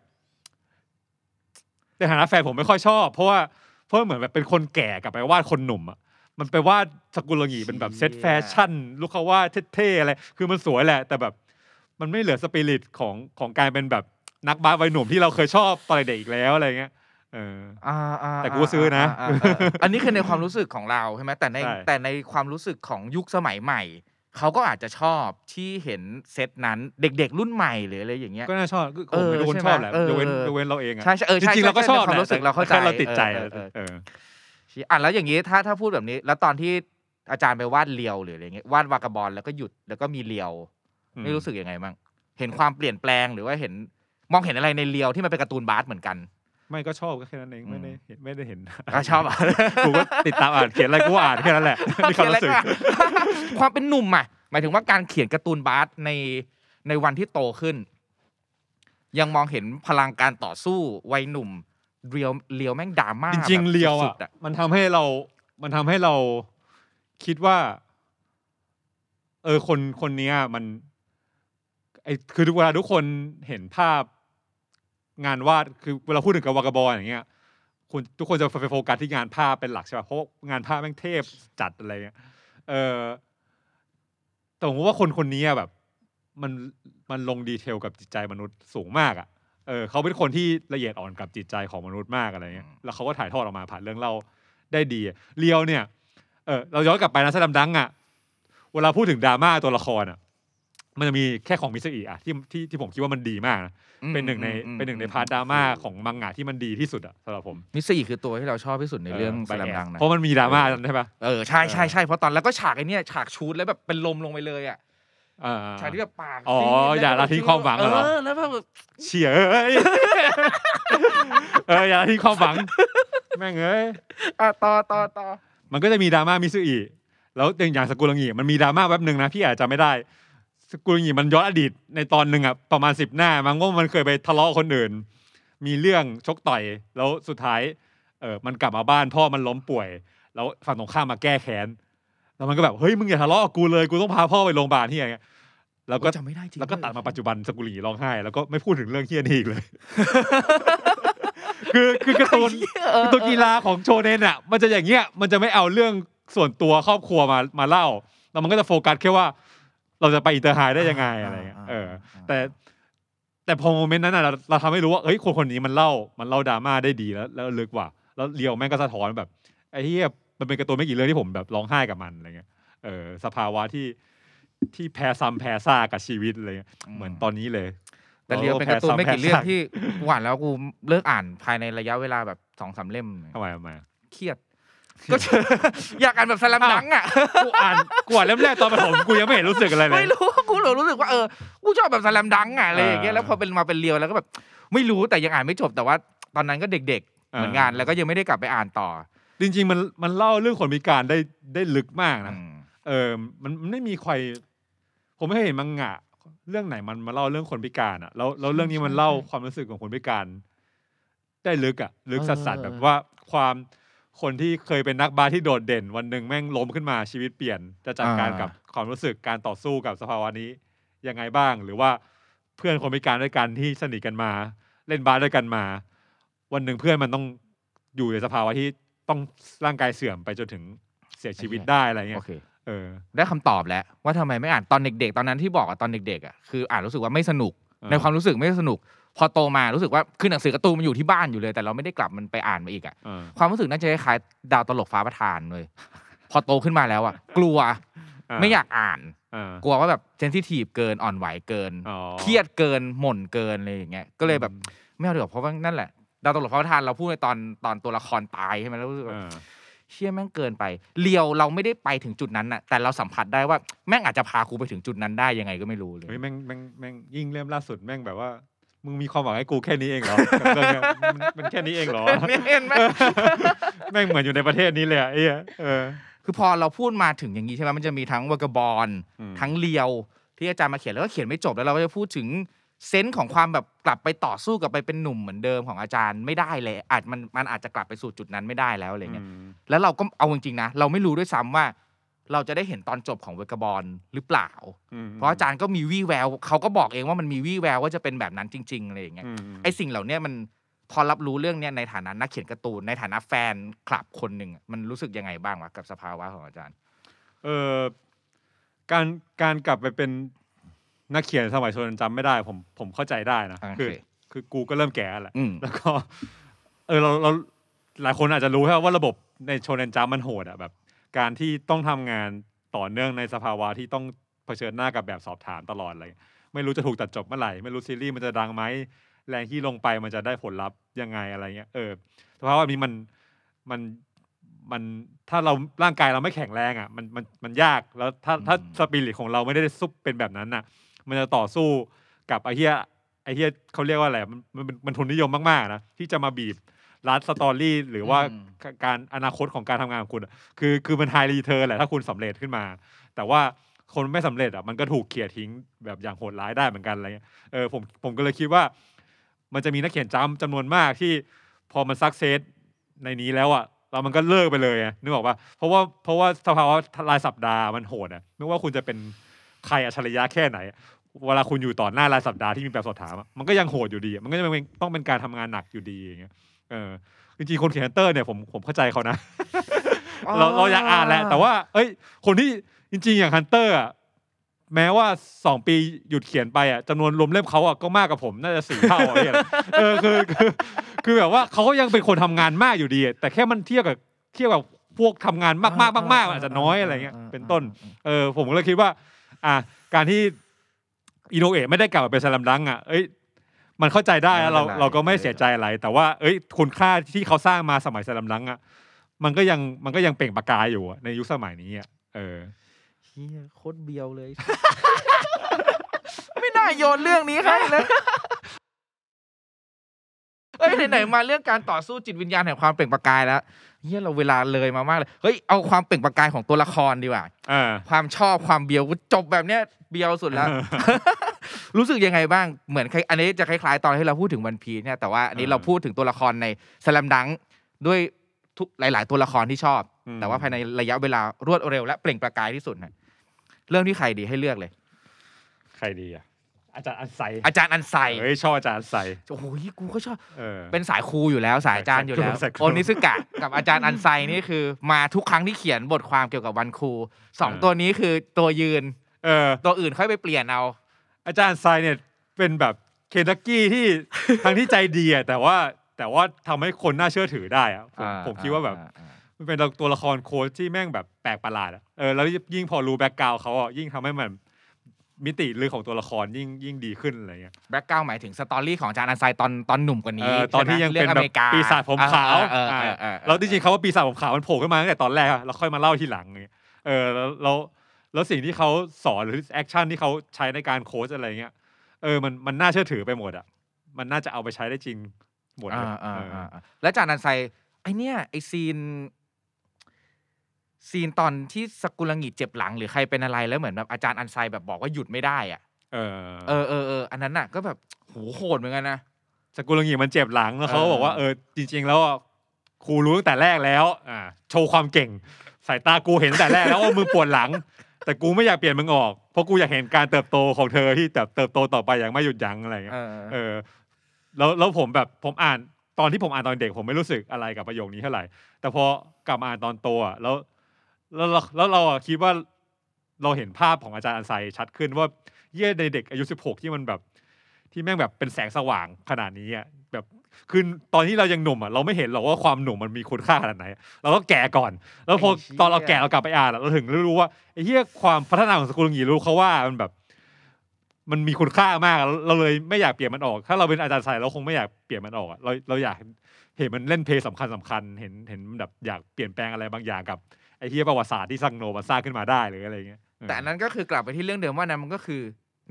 ในฐานะแฟนผมไม่ค่อยชอบ เพราะว่าเพราะเหมือนแบบเป็นคนแก่กลับไปวาดคนหนุ่มอะมันไปวาดสกุลงีเป็นแบบเซตแฟชั่น ลูกเขาว่าเท่ๆอะไรคือมันสวยแหละ แต่แบบมันไม่เหลือสปิริตของของการเป็นแบบนักบาสวัยหนุ่มที่เราเคยชอบตอนเด็กๆอีกแล้วอะไรเงี้ยเอออ่าอ่าแต่กูก็ซื้อนะาาอ่าอ่าอันนี้คือในความรู้สึกของเราใช่ไหมแต่ในใช่แต่ในความรู้สึกของยุคสมัยใหม่ เขาก็อาจจะชอบที่เห็นเซตนั้นเด็ก ๆ รุ่นใหม่หรืออะไรอย่างเงี้ยก็น่าชอบก็เออผมเป็นคนใช่ไหมชอบแหละเออยกเว้นยกเว้นเราเองอะใช่ใช่เออจใช่ริงๆเราก็ชอบใช่ในความรู้สึกเราเข้าใจแค่เราติดใจเออเออเออชี้อะแล้วอย่างนี้ถ้าถ้าพูดแบบนี้ แล้วตอนที่อาจารย์ไปวาดเรียวหรืออะไรเงี้ยวาดวากาบอลแล้วก็หยุดแล้วก็มีเรียวอืมไม่รู้สึกยังไงบ้างเห็นความเปลี่ยนแปลงหรือว่าเห็นมองเห็นอะไรในเรียวที่มันเป็นการ์ตูนบาสเหมือนกัน ไม่ก็ชอบก็แค่นั้นเองอืมไม่ได้เห็นไม่ได้เห็นก็ชอบอะกูก็ติดตามอ่านเขียนอะไรกูอ่านแค่นั้นแหละนี่ความรู้สึกความเป็นหนุ่มอะหมายถึงว่าการเขียนการ์ตูนบาสในในวันที่โตขึ้น ยังมองเห็นพลังการต่อสู้วัยหนุ่มเรียวเรียวแม่งดราม่าจริงแบบๆเรียวสุอะดๆอะมันทำให้เรา มันทำให้เราคิดว่า เออคนคนเนี้ยมันไอคือเวลาทุกคนเห็นภาพ งานวาดคือเวลาพูดถึงกับวากาบอลอย่างเงี้ยคุณทุกคนจะไปโฟกัสที่งานภาพเป็นหลักใช่ป่ะเพราะว่างานภาพแม่งเทพจัดอะไรเงี้ยเออแต่ผมว่าคนคนนี้อะแบบ มันมันลง detail กับจิตใจมนุษย์สูงมากอะเออเขาเป็นคนที่ละเอียดอ่อนกับจิตใจของมนุษย์มากอะไรเงี้ยแล้วเขาก็ถ่ายทอดออกมาผ่านเรื่องเล่าได้ดีอะ Real เนี่ยเออเราย้อนกลับไปนะ Slam Dunk อะ เวลาพูดถึงดราม่าตัวละครอะ มันจะมีแค่ของมิตซุยอะที่ที่ที่ผมคิดว่ามันดีมากนะอืมเป็นหนึ่งในอืมเป็นหนึ่งในพาร์ทดราม่าของมังงะที่มันดีที่สุดอะสำหรับผมมิตซุยคือตัวที่เราชอบที่สุดในเรื่องส Bias แลมดังนะเพราะมันมีดราม่าใช่ปะเออใช่ใช่ใช่เพราะตอนแล้วก็ฉากไอ้เนี่ยฉากชู้ตแล้วแบบเป็นลมลงไปเลยอะอ่าฉากที่แบบปากอ๋อซีดอย่าละทิ้งความหวังเอเหรออแล้วแบบเฉียเอ้ยเอออย่าที่ความหวัง แม่งเอ้ยอะต่อต่อต่อมันก็จะมีดราม่ามิซุอิแล้วอย่างสกุลังงีมันมีดราม่าแป๊บหนึ่งนะพี่อาจจะไม่ได้ สกุลังงีมันย้อนอดีตในตอนหนึ่งอะประมาณสิบหน้า มันก็มันเคยไปทะเลาะกับคนอื่น มีเรื่องชกต่อย แล้วสุดท้ายเออมันกลับมาบ้านพ่อมันล้มป่วย แล้วฝั่งตรงข้ามมาแก้แค้นแล้วมันก็แบบเฮ้ยมึงอย่าทะเลาะกับกูเลยกูต้องพาพ่อไปโรงพยาบาลที่ไงแล้วก็จำไม่ได้จริงแล้วก็ตัดมาปัจจุบันซากุรางิร้องไห้ แล้วก็ไม่พูดถึงเรื่องเหี้ยนี่อีกเลย คือคือการ์ตูนเออการ์ตูนกีฬาของโชเนนอะ มันจะอย่างเงี้ยมันจะไม่เอาเรื่องส่วนตัวครอบครัวมามาเล่าแล้วมันก็จะโฟกัสแค่ว่า เราจะไป Inter-High ได้ยังไงอะไรเงี้ยเออ แต่แต่พอ moment นั้นน่ะเราเราทำให้รู้ว่าเอ้ยคนคนนี้มันเล่ามันเล่าดราม่าได้ดีแล้ว แล้วลึกว่ะแล้วเลียวแม่งก็สะท้อนแบบไอ้เหี้ยมันเป็นการ์ตูนไม่กี่เรื่องที่ผมแบบร้องไห้กับมันอะไรเงี้ยเออสภาวะที่ที่แพ้ซ้ำแพ้ซากกับชีวิตอะไรเงี้ยเหมือนตอนนี้เลยแต่เรียวเป็นการ์ตูนไม่กี่เรื่องที่กูอ่านแล้วกูเลิกอ่านภายในระยะเวลาแบบสองสามเล่มทำไมทำไมเครียด ก็อยากอ่านแบบสลัมดังอะกูอ่านกูอ่านเล่มแรกตอนประถมกูยังไม่เห็นรู้สึกอะไรเลยไม่รู้กูหลรู้สึกว่าเออกูชอบแบบสลัมดังอะอะไรอย่างเงี้ยเออแล้วพอเป็นมาเป็นเรียวแล้วก็แบบไม่รู้แต่ยังอ่านไม่จบแต่ว่า ตอนนั้นก็เด็ก ๆ เหมือนกันเออแล้วก็ยังไม่ได้กลับไปอ่านต่อ จริง ๆ มันมันเล่าเรื่องคนพิการได้ได้ลึกมากนะอืมเออมันมันไม่มีใคร ผมไม่เคยเห็นมังงะเรื่องไหนมันมาเล่าเรื่องคนพิการอะแล้วแล้วเรื่องนี้มันเล่าความรู้สึกของคนพิการ ได้ลึกอะ ลึกสัสสัสแบบว่าความ คนที่เคยเป็นนักบาสที่โดดเด่น วันหนึ่งแม่งล้มขึ้นมาชีวิตเปลี่ยน จะจัดการกับความรู้สึกการต่อสู้กับสภาวะนี้ยังไงบ้าง หรือว่าเพื่อนคนพิการด้วยกันที่สนิทกันมา เล่นบาสด้วยกันมา วันหนึ่งเพื่อนมันต้องอยู่ในสภาวะที่ต้องร่างกายเสื่อมไปจนถึงเสียชีวิตได้อะไรเงี้โอยเคเออ ได้คำตอบแล้ว ว่าทำไมไม่อ่านตอนเด็กๆ ตอนนั้นที่บอกอะตอนเด็กๆอะคืออ่านรู้สึกว่าไม่สนุกเออในความรู้สึกไม่สนุก พอโตมารู้สึกว่าคือหนังสือการ์ตูนมันอยู่ที่บ้านอยู่เลย แต่เราไม่ได้กลับมันไปอ่านมาอีกอะเออความรู้สึกน่าจะคล้ายๆดาวตลกฟ้าประทานเลย พอโตขึ้นมาแล้วอะกลัวไม่อยากอ่านอ่ากลัวว่าแบบเซนซิทีฟเกินอ่อนไหวเกินอ๋อเครียดเกินหม่นเกินอะไรอย่างเงี้ยก็เลยแบบไม่เอาดีกว่าเพราะว่านั่นแหละดาวตลกฟ้าประทานเราพูดในตอนตอนตัวละครตายใช่ไหมแล้วรู้สึกว่าเออเชี่ยแม่งเกินไปเลียวเราไม่ได้ไปถึงจุดนั้นน่ะ แต่เราสัมผัสได้ว่าแม่งอาจจะพากูไปถึงจุดนั้นได้ยังไงก็ไม่รู้เลยเฮ้ยแม่งแม่งแม่งยิ่งเล่มล่าสุดแม่งแบบว่า มึงมีความหวังให้กูแค่นี้เองเหรอเรื่องเนี้ยมันมันแค่นี้เองเหรอ เนี่ยเห็นไหมแม่งเหมือนอยู่ในประเทศนี้เลยอะไอ้เหี้ยเออ คือพอเราพูดมาถึงอย่างนี้ใช่ไหมมันจะมีทั้งวากาบอลอืม ทั้งเลียว ที่อาจารย์มาเขียนแล้วก็เขียนไม่จบแล้วเราก็จะพูดถึงเซนส์ของความแบบกลับไปต่อสู้กลับไปเป็นหนุ่มเหมือนเดิมของอาจารย์ไม่ได้เลย อาจมันมันอาจจะกลับไปสู่จุดนั้นไม่ได้แล้วอะไรเงี้ยอืมแล้วเราก็เอาจริงๆนะ เราไม่รู้ด้วยซ้ำว่า เราจะได้เห็นตอนจบของเวกาบอลหรือเปล่าอืมเพราะอาจารย์ก็มีวี่แววเขาก็บอกเองว่ามันมีวี่แววว่าจะเป็นแบบนั้นจริงๆอะไรอย่างเงี้ยอืมไอสิ่งเหล่าเนี้ยมันพอรับรู้เรื่องเนี้ยในฐานะนักเขียนการ์ตูนในฐานะแฟนคลับคนหนึ่งอะมันรู้สึกยังไงบ้างวะกับสภาวะของอาจารย์ เออการการกลับไปเป็นนักเขียนสมัยโชนจำไม่ได้ ผมผมเข้าใจได้นะโอเคคือคือกูก็เริ่มแก่แหละอืมแล้วก็ เออเราเราหลายคนอาจจะรู้ใช่ไหมว่าระบบในโชเนนจัมมันโหดอะแบบ การที่ต้องทำงานต่อเนื่องในสภาวะที่ต้องเผชิญหน้ากับแบบสอบถามตลอดอะไรไม่รู้จะถูกตัดจบเมื่อไหร่ ไม่รู้ซีรีส์มันจะดังไหมแรงที่ลงไปมันจะได้ผลลัพธ์ยังไงอะไรเงี้ยเออสภาวะแบบนี้มันมันมันถ้าเราร่างกายเราไม่แข็งแรงอะมันมันมันยากแล้วถ้าถ้าอืมสปิริตของเราไม่ได้ซุปเป็นแบบนั้นน่ะ มันจะต่อสู้กับไอ้เหี้ยไอ้เหี้ยเขาเรียกว่าอะไรมันมันมันมันทุนนิยมมากๆนะที่จะมาบีบ รัด story หรือว่าอืมการอนาคตของการทำงานของคุณอะคือคือมัน high return แหละถ้าคุณสำเร็จขึ้นมา แต่ว่าคนไม่สำเร็จอะมันก็ถูกเขี่ยทิ้งแบบอย่างโหดร้ายได้เหมือนกันอะไรเงี้ยเออผมผมก็เลยคิดว่า มันจะมีนักเขียนจำจำนวนมากที่พอมัน success ในนี้แล้วอะเรามันก็เลิกไปเลยอะนึกออกปะเพราะว่าเพราะว่าสภาวะรายสัปดาห์มันโหดอะไม่ว่าคุณจะเป็นใครอัจฉริยะแค่ไหน เวลาคุณอยู่ต่อหน้ารายสัปดาห์ที่มีแบบสอบถามอะมันก็ยังโหดอยู่ดีอะมันก็ยังเป็นต้องเป็นการทำงานหนักอยู่ดีอย่างเงี้ย เออจริงๆคนเขียนฮันเตอร์เนี่ยผมผมเข้าใจเขานะ เราเราอยากอ่านแหละ แต่ว่า เอ้ย คนที่จริง ๆ อย่างฮันเตอร์อะแม้ว่าสองปีหยุดเขียนไปอะจำนวนรวมเล่มเขาอะก็มากกว่าผมน่าจะสี่เท่าอะไรอย่างเงี้ยเออคือคือคือแบบว่าเขาก็ยังเป็นคนทำงานมากอยู่ดีอะแต่แค่มันเทียบกับเทียบกับพวกทำงานมากๆมากๆมันอาจจะน้อยอะไรเงี้ยเป็นต้น เออผมก็เลยคิดว่า อะการที่อิโนอุเอะไม่ได้กลับมาเป็น Slam Dunk อะเอ้ย มันเข้าใจได้นะเราไม่เป็นไรเราก็ไม่เสียใจอะไร แต่ว่าเอ้ยคุณค่าที่เขาสร้างมาสมัย Slam Dunk อะมันก็ยังมันก็ยังเปล่งประกายอยู่อะในยุคสมัยนี้อะเออ เฮียโคตรเบียวเลย ไม่น่าโยนเรื่องนี้ให้เลยเอ้ยไหนๆมาเรื่องการต่อสู้จิตวิญญาณแห่งความเปล่งประกายแล้วเฮียเราเวลาเลยมามากเลยเฮ้ยเอาความเปล่งประกายของตัวละครดีกว่าอ่าความชอบความเบียวจบแบบเนี้ยเบียวสุดแล้ว รู้สึกยังไงบ้างเหมือนคล้ายอันนี้จะคล้ายๆตอนที่เราพูดถึงวันพีชเนี่ยแต่ว่าอันนี้เออเราพูดถึงตัวละครในสลัมดังด้วยทุกหลาย ๆ ตัวละครที่ชอบอืมแต่ว่าภายในระยะเวลารวดเร็ว และเปล่งประกายที่สุดนะเริ่มที่ใครดีให้เลือกเลย ใครดีอะอาจารย์อันไซอาจารย์อันไซเฮ้ยชอบอาจารย์อันไซโอ้โหกูก็ชอบเออเป็นสายครูอยู่แล้วสายอาจารย์อยู่แล้วสายครูโอนิซึกะกับอาจารย์อันไซนี่คือ มาทุกครั้งที่เขียนบทความเกี่ยวกับวันครูสองเออตัวนี้คือตัวยืน เออตัวอื่นค่อยไปเปลี่ยนเอา อาจารย์ไซเนี่ยเป็นแบบเคนตักกี้ที่ทั้งที่ใจดีอะแต่ว่าแต่ว่าทำให้คนน่าเชื่อถือได้อะผมอ่าผมคิดว่าแบบอ่อ่ามันเป็นตัวละครโค้ชที่แม่งแบบแปลกประหลาดอะเออแล้วยิ่งพอรู้ background เขาอะยิ่งทำให้มันมิติลึกของตัวละครยิ่งยิ่งดีขึ้นอะไรเงี้ย background หมายถึง story ของอาจารย์อันไซตอนตอนหนุ่มกว่าเอนี้อตอนที่ยังใช่ไหมเป็นรื่องแบบอเมริกาปีศาจผมขาวเออเออเออเออแล้วจริงๆเขาว่าปีศาจผมขาวมันโผล่ขึ้นมาตั้งแต่ตอนแรกอะแล้วค่อยมาเล่าทีหลังอย่างเงี้ยเออแล้ว แล้วแล้วสิ่งที่เขาสอนหรือ action ที่เขาใช้ในการโค้ชอะไรเงี้ยเออมันมันน่าเชื่อถือไปหมดอะมันน่าจะเอาไปใช้ได้จริงหมดเลยอ่าอ่าเอออ่าอ่าแล้วอาจารย์อันไซไอเนี้ยไอ scene scene ตอนที่ซากุรางิเจ็บหลังหรือใครเป็นอะไรแล้วเหมือนแบบอาจารย์อันไซแบบบอกว่าหยุดไม่ได้อะเออเออเออเอออันนั้นน่ะ ก็แบบโหโหดเหมือนกันนะซากุรางิมันเจ็บหลังแล้วเขาก็เออบอกว่าเออจริง ๆ แล้วอะครูรู้ตั้งแต่แรกแล้ว อ่า โชว์ความเก่งสายตากูเห็นตั้งแต่แรกแล้วว่ามือปวดหลัง แต่กูไม่อยากเปลี่ยนมึงออก เพราะกูอยากเห็นการเติบโตของเธอที่แบบเติบโตต่อไปอย่างไม่หยุดยั้งอะไรอย่างเงี้ยเออเออแล้วแล้วผมแบบผมอ่านตอนที่ผมอ่านตอนเด็กผมไม่รู้สึกอะไรกับประโยคนี้เท่าไหร่ แต่พอกลับมาอ่านตอนโตอะแล้วแล้วเราแล้วเราอะคิดว่าเราเห็นภาพของอาจารย์อันไซชัดขึ้นว่าเย่ในเด็กอายุสิบหกที่มันแบบ ที่แม่งแบบเป็นแสงสว่างขนาดนี้อะแบบ คือตอนที่เรายังหนุ่มอะเราไม่เห็นหรอกว่าความหนุ่มมันมีคุณค่าขนาดไหน เราก็แก่ก่อน แล้วพอไอ้เหี้ยตอนเราแก่เรากลับไปอ่านอะเราถึงรู้ว่าไอ้เหี้ยความพัฒนาของสกุลงีรู้เขาว่ามันแบบ มันมีคุณค่ามาก เราเลยไม่อยากเปลี่ยนมันออก ถ้าเราเป็นอาจารย์ไซเราคงไม่อยากเปลี่ยนมันออกอะเราเราอยากเห็นมันเล่นเพลย์สำคัญสำคัญเห็นเห็นมันแบบอยากเปลี่ยนแปลงอะไรบางอย่างกับไอ้เฮียประวัติศาสตร์ที่ซังโนมันสร้างขึ้นมาได้หรืออะไรเงี้ยแต่อันนั้นก็คือกลับไปที่เรื่องเดิมว่านั้นมันก็คือ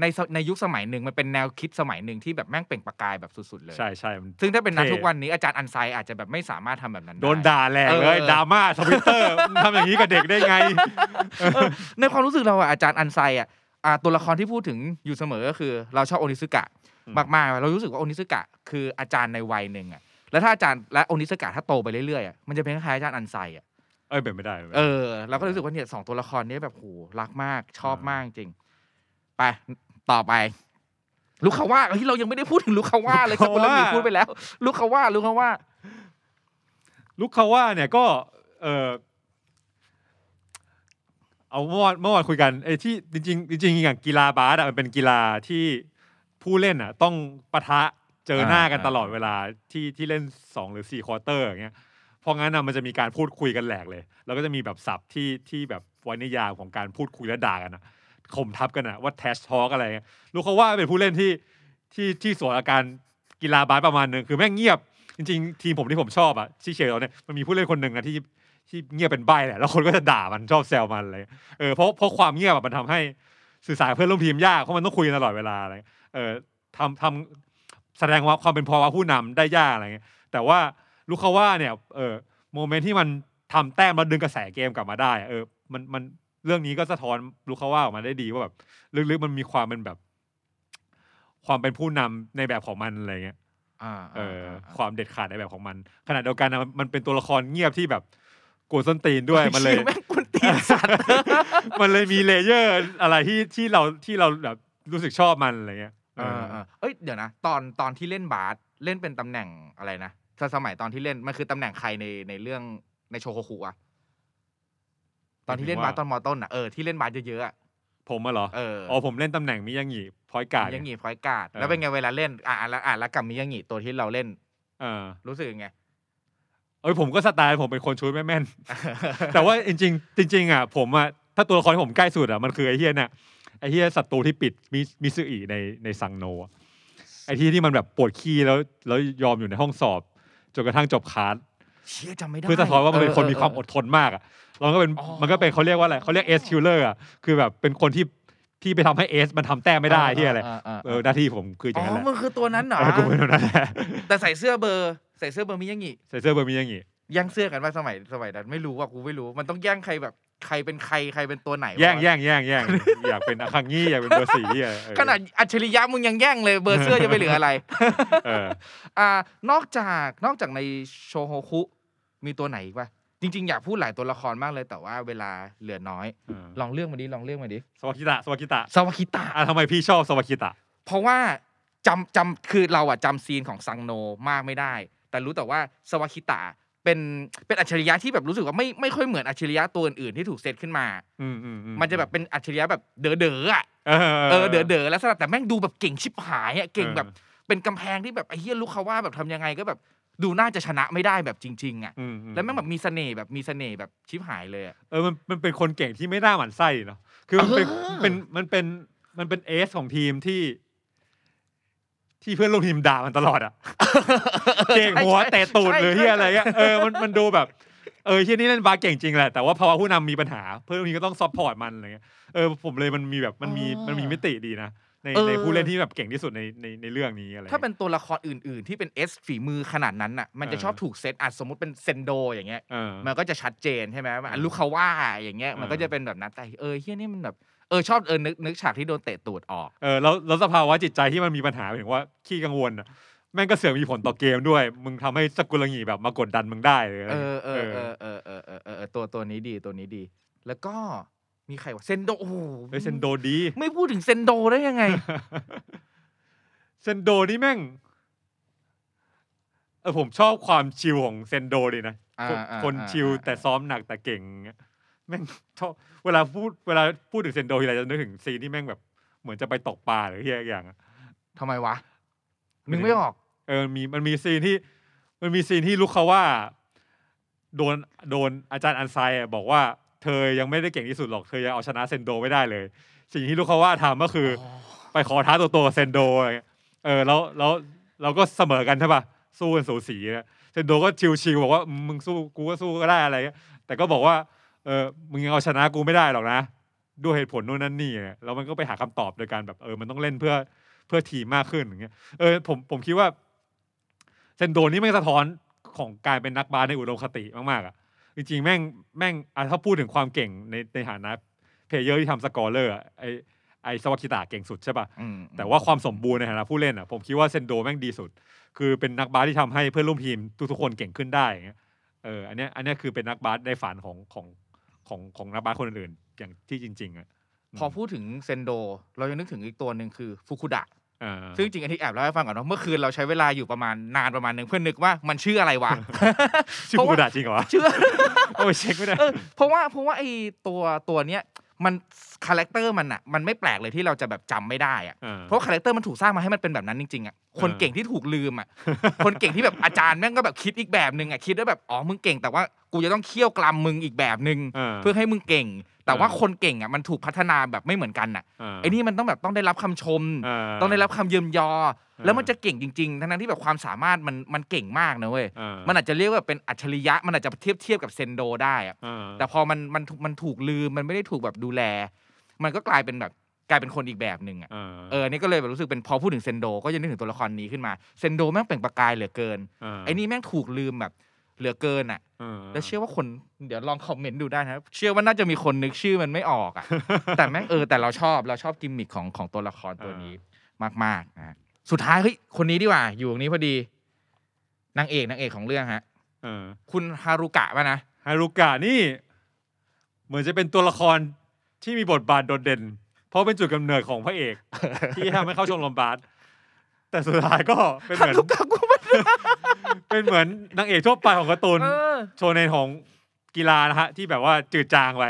ในสในยุคสมัยหนึ่งมันเป็นแนวคิดสมัยหนึ่งที่แบบแม่งเปล่งประกายแบบสุดๆเลย ใช่ใช่มันซึ่งถ้าเป็นนักเท่ทุกวันนี้อาจารย์อันไซอาจจะแบบไม่สามารถทำแบบนั้นได้โดนด่าแรงเลยเออดราม่าทวิตเตอร์ทำอย่างนี้กับเด็กได้ไงเออในความรู้สึกเราอะอาจารย์อันไซอะอ่าตัวละครที่พูดถึงอยู่เสมอก็คือ เราชอบโอนิซึกะอืมมากๆเรารู้สึกว่าโอนิซึกะคืออาจารย์ในวัยหนึ่งอะแล้วถ้าอาจารย์และโอนิซึกะถ้าโตไปเรื่อยๆอะมันจะเป็นคล้ายๆอาจารย์อันไซอะเอ้ยเป็นไม่ได้เป็นไม่ได้เออเราก็รู้สึกว่าเนี่ยสองตัวละครนี้แบบโหรักมากชอบมากจริงไป ต่อไปลูกเขาว่าเฮ้ยเรายังไม่ได้พูดถึงลูกเขาว่าเลยสกุลมีพูดไปแล้ว ลูกเขาว่าลูกเขาว่าลูกเขาว่าเนี่ยก็ เออเอาเมื่อวานเมื่อวานคุยกันไอ้ที่จริงๆจริงๆอย่างกีฬาบาสอะมันเป็นกีฬาที่ผู้เล่นอะต้องปะทะเจอหน้ากันอ่าตลอดเวลาที่ที่เล่นสองหรือสี่ควอเตอร์อย่างเงี้ยเพราะงั้นนะมันจะมีการพูดคุยกันแหลกเลย แล้วก็จะมีแบบศัพท์ที่ที่แบบไว้ในยามของการพูดคุยและด่ากันอะ ข่มทับกันอะว่าแทชทอ k อะไรเงี้ยลูกเขาว่าเป็นผู้เล่นที่ที่ที่สวนอาการกีฬาบาสประมาณหนึ่งคือแม่งเงียบ จริงๆ ทีมผมที่ผมชอบอะที่เชียร์เราเนี่ยมันมีผู้เล่นคนหนึ่งอะที่ที่เงียบเป็นใบแหละแล้วคนก็จะด่ามันชอบแซวมันอะไรเงี้ยเออเพราะเพราะความเงียบอะมันทำให้สื่อสารเพื่อนร่วมทีมยากเพราะมันต้องคุยตลอดเวลาอะไรเออทำทำแสดงว่าความเป็นภาวะผู้นำได้ยากอะไรเงี้ยแต่ว่าลูกเขาว่าเนี่ยเออโมเมนต์ที่มันทำแต้มแล้วดึงกระแสเกมกลับมาได้ เออมันมัน เรื่องนี้ก็สะท้อนลูกเขาว่าออกมาได้ดีว่าแบบลึกๆมันมีความเป็นแบบ ความเป็นผู้นำในแบบของมันอะไรเงี้ยอ่าเอออ่าความเด็ดขาดในแบบของมันขณะเดียวกันนะมันมันเป็นตัวละครเงียบที่แบบกวนส้นตีนด้วยมันเลยชี่แม่งกุนตีนสัตว์มันเลยมีเลเยอร์ อะไรที่ที่เราที่เราแบบรู้สึกชอบมันอะไรเงี้ยเออเออเอ้ยเดี๋ยวนะตอนตอนที่เล่นบาสเล่นเป็นตำแหน่งอะไรนะถ้าสมัยตอนที่เล่นมันคือตำแหน่งใครในในเรื่องในโชโฮคุอะ ตอนที่เล่นบาสตอนมอต้นอะเออที่เล่นบาสเยอะๆอะผมอะเหรอเอออ๋อผมเล่นตำแหน่งมิยางิ point guard มิยางิ point guard แล้วเป็นไงเวลาเล่นอะอะแล้วอะแล้วกับมิยังงี้ตัวที่เราเล่นเออรู้สึกยังไงเอ้ยผมก็สไตล์ผมเป็นคนชู้ตไม่แม่นแต่ว่าจริง ๆ จริง ๆ อะ ผมอะถ้าตัวละครที่ผมใกล้สุดอะมันคือไอ้เฮียเนี่ยไอ้เฮียศัตรูที่ปิดมิมิซึอิในในซังโนอะไอ้ที่ที่มันแบบปวดขี้แล้วแล้วยอมอยู่ในห้องสอบจนกระทั่งจบคลาสเชี่ยจำไม่ได้เพื่อสะท้อนว่ามันเป็นคนออมีความอดทนมากอะ แล้วมันก็เป็นอ๋อมันก็เป็นเขาเรียกว่าอะไรเขาเรียก ace killer อะคือแบบเป็นคนที่ที่ไปทำให้ ace มันทำแต้มไม่ได้ที่อะไรเเเออหน้าที่ผมคืออ๋ออ๋ย่างนั้นแหอละมันคือตัวนั้นเหรอเออกูเป็นแบบนั้นแหละแต่ใส่เสื้อเบอร์ใส่เสื้อเบอร์มิยังงี้ใส่เสื้อเบอร์มีอย่างงี้แย่งเสื้อกันว่าสมัยสมัยนั้นไม่รู้ว่ากูไม่รู้มันต้องแย่งใครแบบใครเป็นใครใครเป็นตัวไหนวะแย่งแย่งแย่งแย่งอยากเป็นอาคังงี้อยากเป็นเบอร์สี่อะเออขนาดอัจฉริยะมึงยังแย่งเลยเบอร์เสื้อจะไปเหลืออะไรเอออ่านอกจากนอกจากในโชโฮคุมีตัวไหนอีกปะ จริง ๆ อยากพูดหลายตัวละครมากเลยแต่ว่าเวลาเหลือน้อยเออลองเลือกมาดิลองเลือกมาดิสวากิตะสวากิตะสวาคิตะอะทำไมพี่ชอบสวากิตะ เพราะว่าจำจำคือเราอะจำซีนของซังโนมากไม่ได้ แต่รู้แต่ว่าสวาคิตะเป็นเป็นอัจฉริยะที่แบบรู้สึกว่าไม่ไม่ค่อยเหมือนอัจฉริยะตัวอื่นๆที่ถูกเซตขึ้นมาอืมอืมอืมันจะแบบเป็นอัจฉริยะแบบเด๋อเด๋อๆอะเออเออเด๋อเด๋อๆแล้วสลับแต่แม่งดูแบบเก่งชิบหายอะเก่งเออแบบเป็นกำแพงที่แบบไอ้เฮียลูกเขาว่าแบบทำยังไงก็แบบ ดูน่าจะชนะไม่ได้แบบจริง ๆอะอือืแล้วแม่งแบบมีเสน่ห์แบบมีเสน่ห์แบบชิบหายเลยอะเออมันมันเป็นคนเก่งที่ไม่น่าหมั่นไส้เนาะคือมันเป็นเออเป็นมันเป็นมันเป็นเอสของทีมที่ ที่เพื่อนร่วมทีมด่ามันตลอดอะเก่งหัวเตะตูดหรือที่อะไรเงี้ยเออมันมันดูแบบเออที่นี่เล่นบาสเก่งจริงแหละแต่ว่าภาวะผู้นำมีปัญหา เพื่อนร่วมทีมก็ต้อง support มันอะไรเงี้ยเออผมเลยมันมีแบบมันมีมันมีมิติดีนะ ในในผู้เล่นที่แบบเก่งที่สุดในในในเรื่องนี้อะไรเงี้ยถ้าเป็นตัวละครอื่น ๆ ที่เป็น ace ฝีมือขนาดนั้นน่ะ มันจะเออชอบถูกเซตอะสมมติเป็นเซนโดอย่างเงี้ยเออมันก็จะชัดเจนใช่ไหมว่าอันลูกเขาว่าอย่างเงี้ยมันเออก็จะเป็นแบบนั้นแต่เออเฮียนี่มันแบบเออชอบเออนึกนึกฉากที่โดนเตะตูดออกเออแล้วแล้วสภาวะจิตใจที่มันมีปัญหาหมายถึงว่าขี้กังวลอะแม่งก็เสือกมีผลต่อเกมด้วย มึงทำให้สกุลงีแบบมากดดันมึงได้เลยอะไรเอเงี้อยเออเออเออเออเออเออเออตัวตัวนี้ดีตัวนี้ดี แล้วก็ มีใครวะเซนโดโอ้โหเฮ้ยเซนโดดี ไม่พูดถึงเซนโดได้ยังไง เซนโดนี่แม่งเออผมชอบความชิลของเซนโดดีนะอ่าคนอ่าคนอ่าชิลอ่า แต่ซ้อมหนักแต่เก่งเงี้ยแม่งชอบเวลาพูดเวลาพูดถึงเซนโดทีไรจะนึกถึงซีนที่แม่งแบบ เหมือนจะไปตกปลาหรือที่อย่างอะทำไมวะนึกไม่ออก เออมันมีมันมีซีนที่ มันมีซีนที่ลูกเขาว่า โดนโดนอาจารย์อันไซอะบอกว่า เธอยังไม่ได้เก่งที่สุดหรอกเธอยังเอาชนะเซนโดไม่ได้เลย สิ่งที่ลูกเขาว่าทำก็คือไปขอท้าตัวตัวกับเซนโดอะไรเงี้ยเออแล้วแล้วเราก็เสมอกันใช่ป่ะสู้กันสูสีอะเซนโดก็ chill ๆบอกว่ามึงสู้กูก็สู้ก็ได้อะไรเงี้ยแต่ก็บอกว่าเออมึงยังเอาชนะกูไม่ได้หรอกนะด้วยเหตุผลนู่นนั่นนี่อะแล้วมันก็ไปหาคำตอบโดยการแบบเออมันต้องเล่นเพื่อเพื่อทีมมากขึ้นอย่างเงี้ยเออผมผมคิดว่าเซนโดนี่แม่งสะท้อนของการเป็นนักบาสในอุดมคติมากๆอะ จริงๆแม่งแม่งอะถ้าพูดถึงความเก่งในในฐานะ player ที่ทำ scorer อะไอไอซาวาคิตะเก่งสุดใช่ป่ะอืมแต่ว่าความสมบูรณ์ในฐานะผู้เล่นอะผมคิดว่าเซนโดแม่งดีสุด คือเป็นนักบาสที่ทำให้เพื่อนร่วมทีมทุกๆคนเก่งขึ้นได้อย่างเงี้ยเอออันเนี้ยอันเนี้ยคือเป็นนักบาสในฝันของของของของนักบาสคนอื่นๆอย่างที่จริงๆอะ พอพูดถึงเซนโด เรายังนึกถึงอีกตัวหนึ่งคือฟุคุดะอ่า ซึ่งจริงๆอันที่แอบเล่าให้ฟังก่อนเนาะเมื่อคืนเราใช้เวลาอยู่ประมาณนานประมาณหนึ่งเพื่อนึกว่ามันชื่ออะไรวะชื่อเพราะฟูว่าดะจริงเหรอวะชื่อเอาไปเช็คไม่ได้เออเพราะว่าเพราะว่าไอ้ตัวตัวเนี้ย มัน character มันอะมันไม่แปลกเลยที่เราจะแบบจำไม่ได้อะเออเพราะ character มันถูกสร้างมาให้มันเป็นแบบนั้นจริงๆอะคนเออเก่งที่ถูกลืมอะคนเก่งที่แบบอาจารย์แม่งก็แบบคิดอีกแบบหนึ่งอะคิดว่าแบบอ๋อมึงเก่งแต่ว่ากูจะต้องเคี่ยวกลัมมึงอีกแบบหนึ่งเออเพื่อให้มึงเก่ง แต่ว่าเออคนเก่งอะมันถูกพัฒนาแบบไม่เหมือนกันอะเออไอ้นี่มันต้องแบบต้องได้รับคำชมเต้องได้รับคำเยิมยออ แล้วมันจะเก่งจริงๆ ทั้งๆที่แบบความสามารถมันมันเก่งมากนะเว้ยเออมันอาจจะเรียกว่าเป็นอัจฉริยะ มันอาจจะเทียบเทียบกับเซนโดได้อะเออแต่พอมันมันมันถูกลืม มันไม่ได้ถูกแบบดูแล มันก็กลายเป็นแบบกลายเป็นคนอีกแบบหนึ่งอะเออเออ นี่ก็เลยแบบรู้สึกเป็นพอพูดถึงเซนโด ก็จะนึกถึงตัวละครนี้ขึ้นมา เซนโดแม่งเปล่งประกายเหลือเกิน ไอ้นี่แม่งถูกลืมแบบเหลือเกินอะเออแล้วเชื่อว่าคนเดี๋ยวลองคอมเมนต์ดูได้นะครับเชื่อว่าน่าจะมีคนนึกชื่อมันไม่ออกอะ แต่แม่งเออแต่เราชอบเราชอบกิมมิคของของตัวละครตัวนี้มากๆนะฮะ สุดท้ายเฮ้ยคนนี้ดีกว่า อยู่ตรงนี้พอดีนางเอกนางเอกของเรื่องฮะเออคุณฮารุกะป่ะนะฮารุกะนี่ เหมือนจะเป็นตัวละครที่มีบทบาทโดดเด่น เพราะเป็นจุดกำเนิดของพระเอก ที่ทำให้เข้าชมรมบาสแต่สุดท้ายก็เป็นเหฮามือน รุกะกูไม่เป็นเหมือนนางเอกทั่วไปของการ์ตูนเออ โชว์ในของกีฬานะฮะ ที่แบบว่าจืดจางไป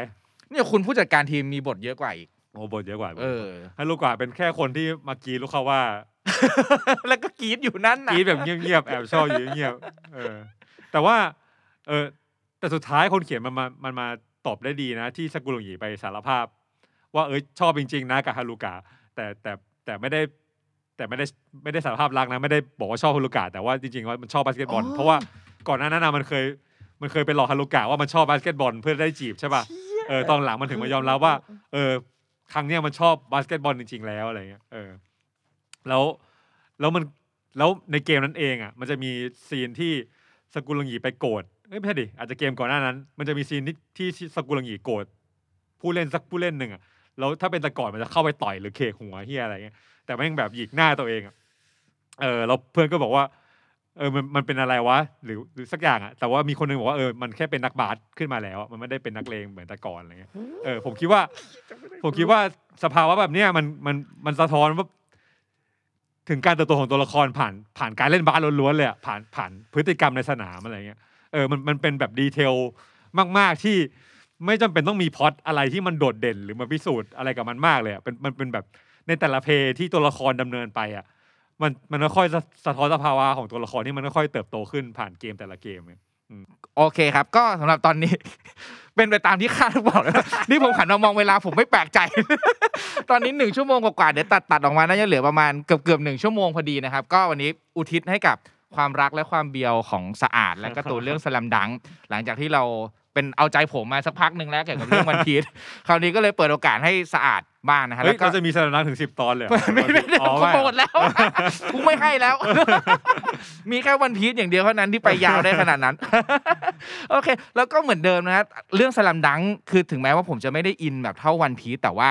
เนี่ยคุณผู้จัดการทีมมีบทเยอะกว่าอีก โอ้บทเยอะกว่าเออฮารุกะเป็นแค่คนที่มากรีดลูกเขาว่า แล้วก็กรีดอยู่นั่นกนะรีดแบบเงียบๆแอบชอบอยู่เงียบๆเออ แต่ว่า เออแต่สุดท้ายคนเขียนมันมามันมาตอบได้ดีนะ ที่ซากุรางิไปสารภาพ ว่าเออชอบจริง ๆ นะกับฮารุกะแต่แต่แต่ไม่ได้ แต่ไม่ได้ไม่ได้สารภาพรักนะ ไม่ได้บอกว่าชอบฮารุกะแต่ว่าจริงๆว่ามันชอบบาสเกตบอลเพราะว่าก่อนหน้านั้นนะมันเคย มันเคยไปหลอกฮารุกะว่ามันชอบบาสเกตบอลเพื่อได้จีบใช่ป่ะเออตอนหลังมันถึงมายอมรับว่า เออ ครั้งเนี้ยมันชอบบาสเกตบอลจริงๆแล้วอะไรเงี้ยเออ แล้วแล้วมันแล้วในเกมนั้นเองอะมันจะมีซีนที่สกุลงหยีไปโกรธเอ้ยไม่ใช่ดิอาจจะเกมก่อนหน้านั้น มันจะมีซีนที่ที่สกุลงหยีโกรธผู้เล่นสักผู้เล่นหนึ่งอะแล้วถ้าเป็นต่ก่อนมันจะเข้าไปต่อยหรือเคหัวเฮียอะไรเงี้ยแต่แม่งแบบหยิกหน้าตัวเองอะเออแล้วเพื่อนก็บอกว่าเออมันมันเป็นอะไรวะหรือหรือสักอย่างอะแต่ว่ามีคนหนึงบอกว่าเออมันแค่เป็นนักบาสขึ้นมาแล้วมันไม่ได้เป็นนักเลงเหมือนแต่ก่อนอะไรเงี้ยเออผมคิดว่า ผมคิดว่าสภาวะแบบเนี้ยมันมันมันสะท้อนว่า ถึงการเติบโตของตัวละครผ่านผ่านการเล่นบาสล้วนๆเลยอะผ่านผ่านพฤติกรรมในสนามอะไรเงี้ยเออมันมันเป็นแบบดีเทลมาก ๆที่ไม่จำเป็นต้องมีพอตอะไรที่มันโดดเด่นหรือมาพิสูจน์อะไรกับมันมากเลยอะเป็นมันเป็นแบบในแต่ละเพลย์ที่ตัวละครดำเนินไปอะมันมันค่อยสะท้อนสภาวะของตัวละครที่มันค่อยเติบโตขึ้นผ่านเกมแต่ละเกมเนี่ย โอเคครับ ก็สำหรับตอนนี้ เป็นไปตามที่คาดบอกแล้วนี่ผมหันมามองเวลาผมไม่แปลกใจ ตอนนี้หนึ่งชั่วโมงกว่าๆเดี๋ยวตัดตัดออกมาน่าจะเหลือประมาณเกือบเกือบหนึ่งชั่วโมงพอดีนะครับ ก็วันนี้อุทิศให้กับความรักและความเบียวของสะอาด และการ์ตูนเรื่องสลัมดัง หลังจากที่เรา เป็นเอาใจผมมาสักพักหนึ่งแล้วเกี่ยวกับเรื่องวันพีชคราวนี้ก็เลยเปิดโอกาสให้สะอาดบ้างนะฮะเฮ้แล้ยวก็เราจะมีสถานะถึงสิบตอนเลยเหรอไม่ไม่ไม่อ๋อกูไม่หมดแล้วกูไม่ให้แล้ว มีแค่วันพีชอย่างเดียวเท่านั้นที่ไปยาวได้ขนาดนั้น โอเค แล้วก็เหมือนเดิมนะครับเรื่องสลัมดังคือถึงแม้ว่าผมจะไม่ได้อินแบบเท่าวันพีชแต่ว่า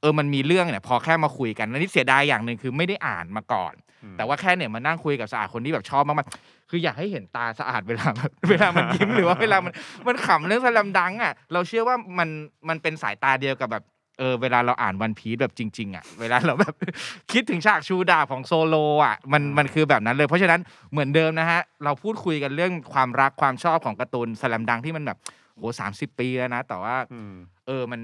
เออมันมีเรื่องเนี่ยพอแค่มาคุยกันแล้วนี่เสียดายอย่างหนึ่งคือไม่ได้อ่านมาก่อนอืมแต่ว่าแค่เนี่ยมานั่งคุยกับสะอาดคนที่แบบชอบมากๆ คืออยากให้เห็นตาสะอาดเวลา เวลามันยิ้มหรือว่าเวลามันมันขำเรื่องสลัมดังอะเราเชื่อว่ามันมันเป็นสายตาเดียวกับแบบเออเวลาเราอ่านวันพีชแบบจริง ๆ อะ เวลาเราแบบคิดถึงฉากชูดาบของโซโลอะมันมันคือแบบนั้นเลย เพราะฉะนั้นเหมือนเดิมนะฮะ เราพูดคุยกันเรื่องความรักความชอบของการ์ตูนสลัมดังที่มันแบบโหสามสิบปีแล้วนะ แต่ว่าอืมเออมัน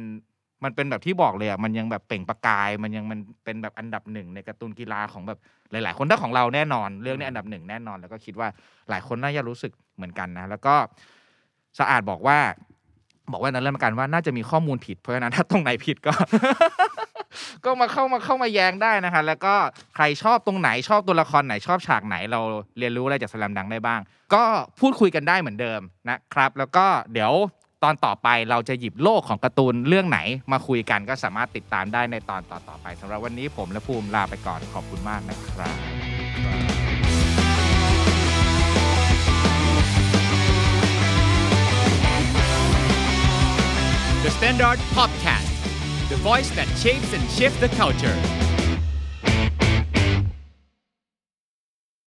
มันเป็นแบบที่บอกเลยอะมันยังแบบเปล่งประกาย มันยังมันเป็นแบบอันดับหนึ่งในการ์ตูนกีฬาของแบบหลาย ๆ คนถ้าของเราแน่นอน เรื่องนี้อันดับหนึ่งแน่นอน แล้วก็คิดว่าหลายคนน่าจะรู้สึกเหมือนกันนะ แล้วก็สะอาดบอกว่า บอกว่านั้นเรื่องประกันว่าน่าจะมีข้อมูลผิดเพราะฉะนั้นถ้าตรงไหนผิดก็ ก็มาเข้ามาเข้ามาแย้งได้นะคะแล้วก็ใครชอบตรงไหนชอบตัวละครไหนชอบฉากไหนเราเรียนรู้อะไรจากสแลมดังได้บ้าง ก็พูดคุยกันได้เหมือนเดิมนะครับ แล้วก็เดี๋ยว ตอนต่อไปเราจะหยิบโลกของการ์ตูนเรื่องไหนมาคุยกันก็สามารถติดตามได้ในตอนต่อๆไปสำหรับวันนี้ผมและภูมิลาไปก่อนขอบคุณมากนะครับ The Standard Podcast, the voice that shapes and shifts the culture.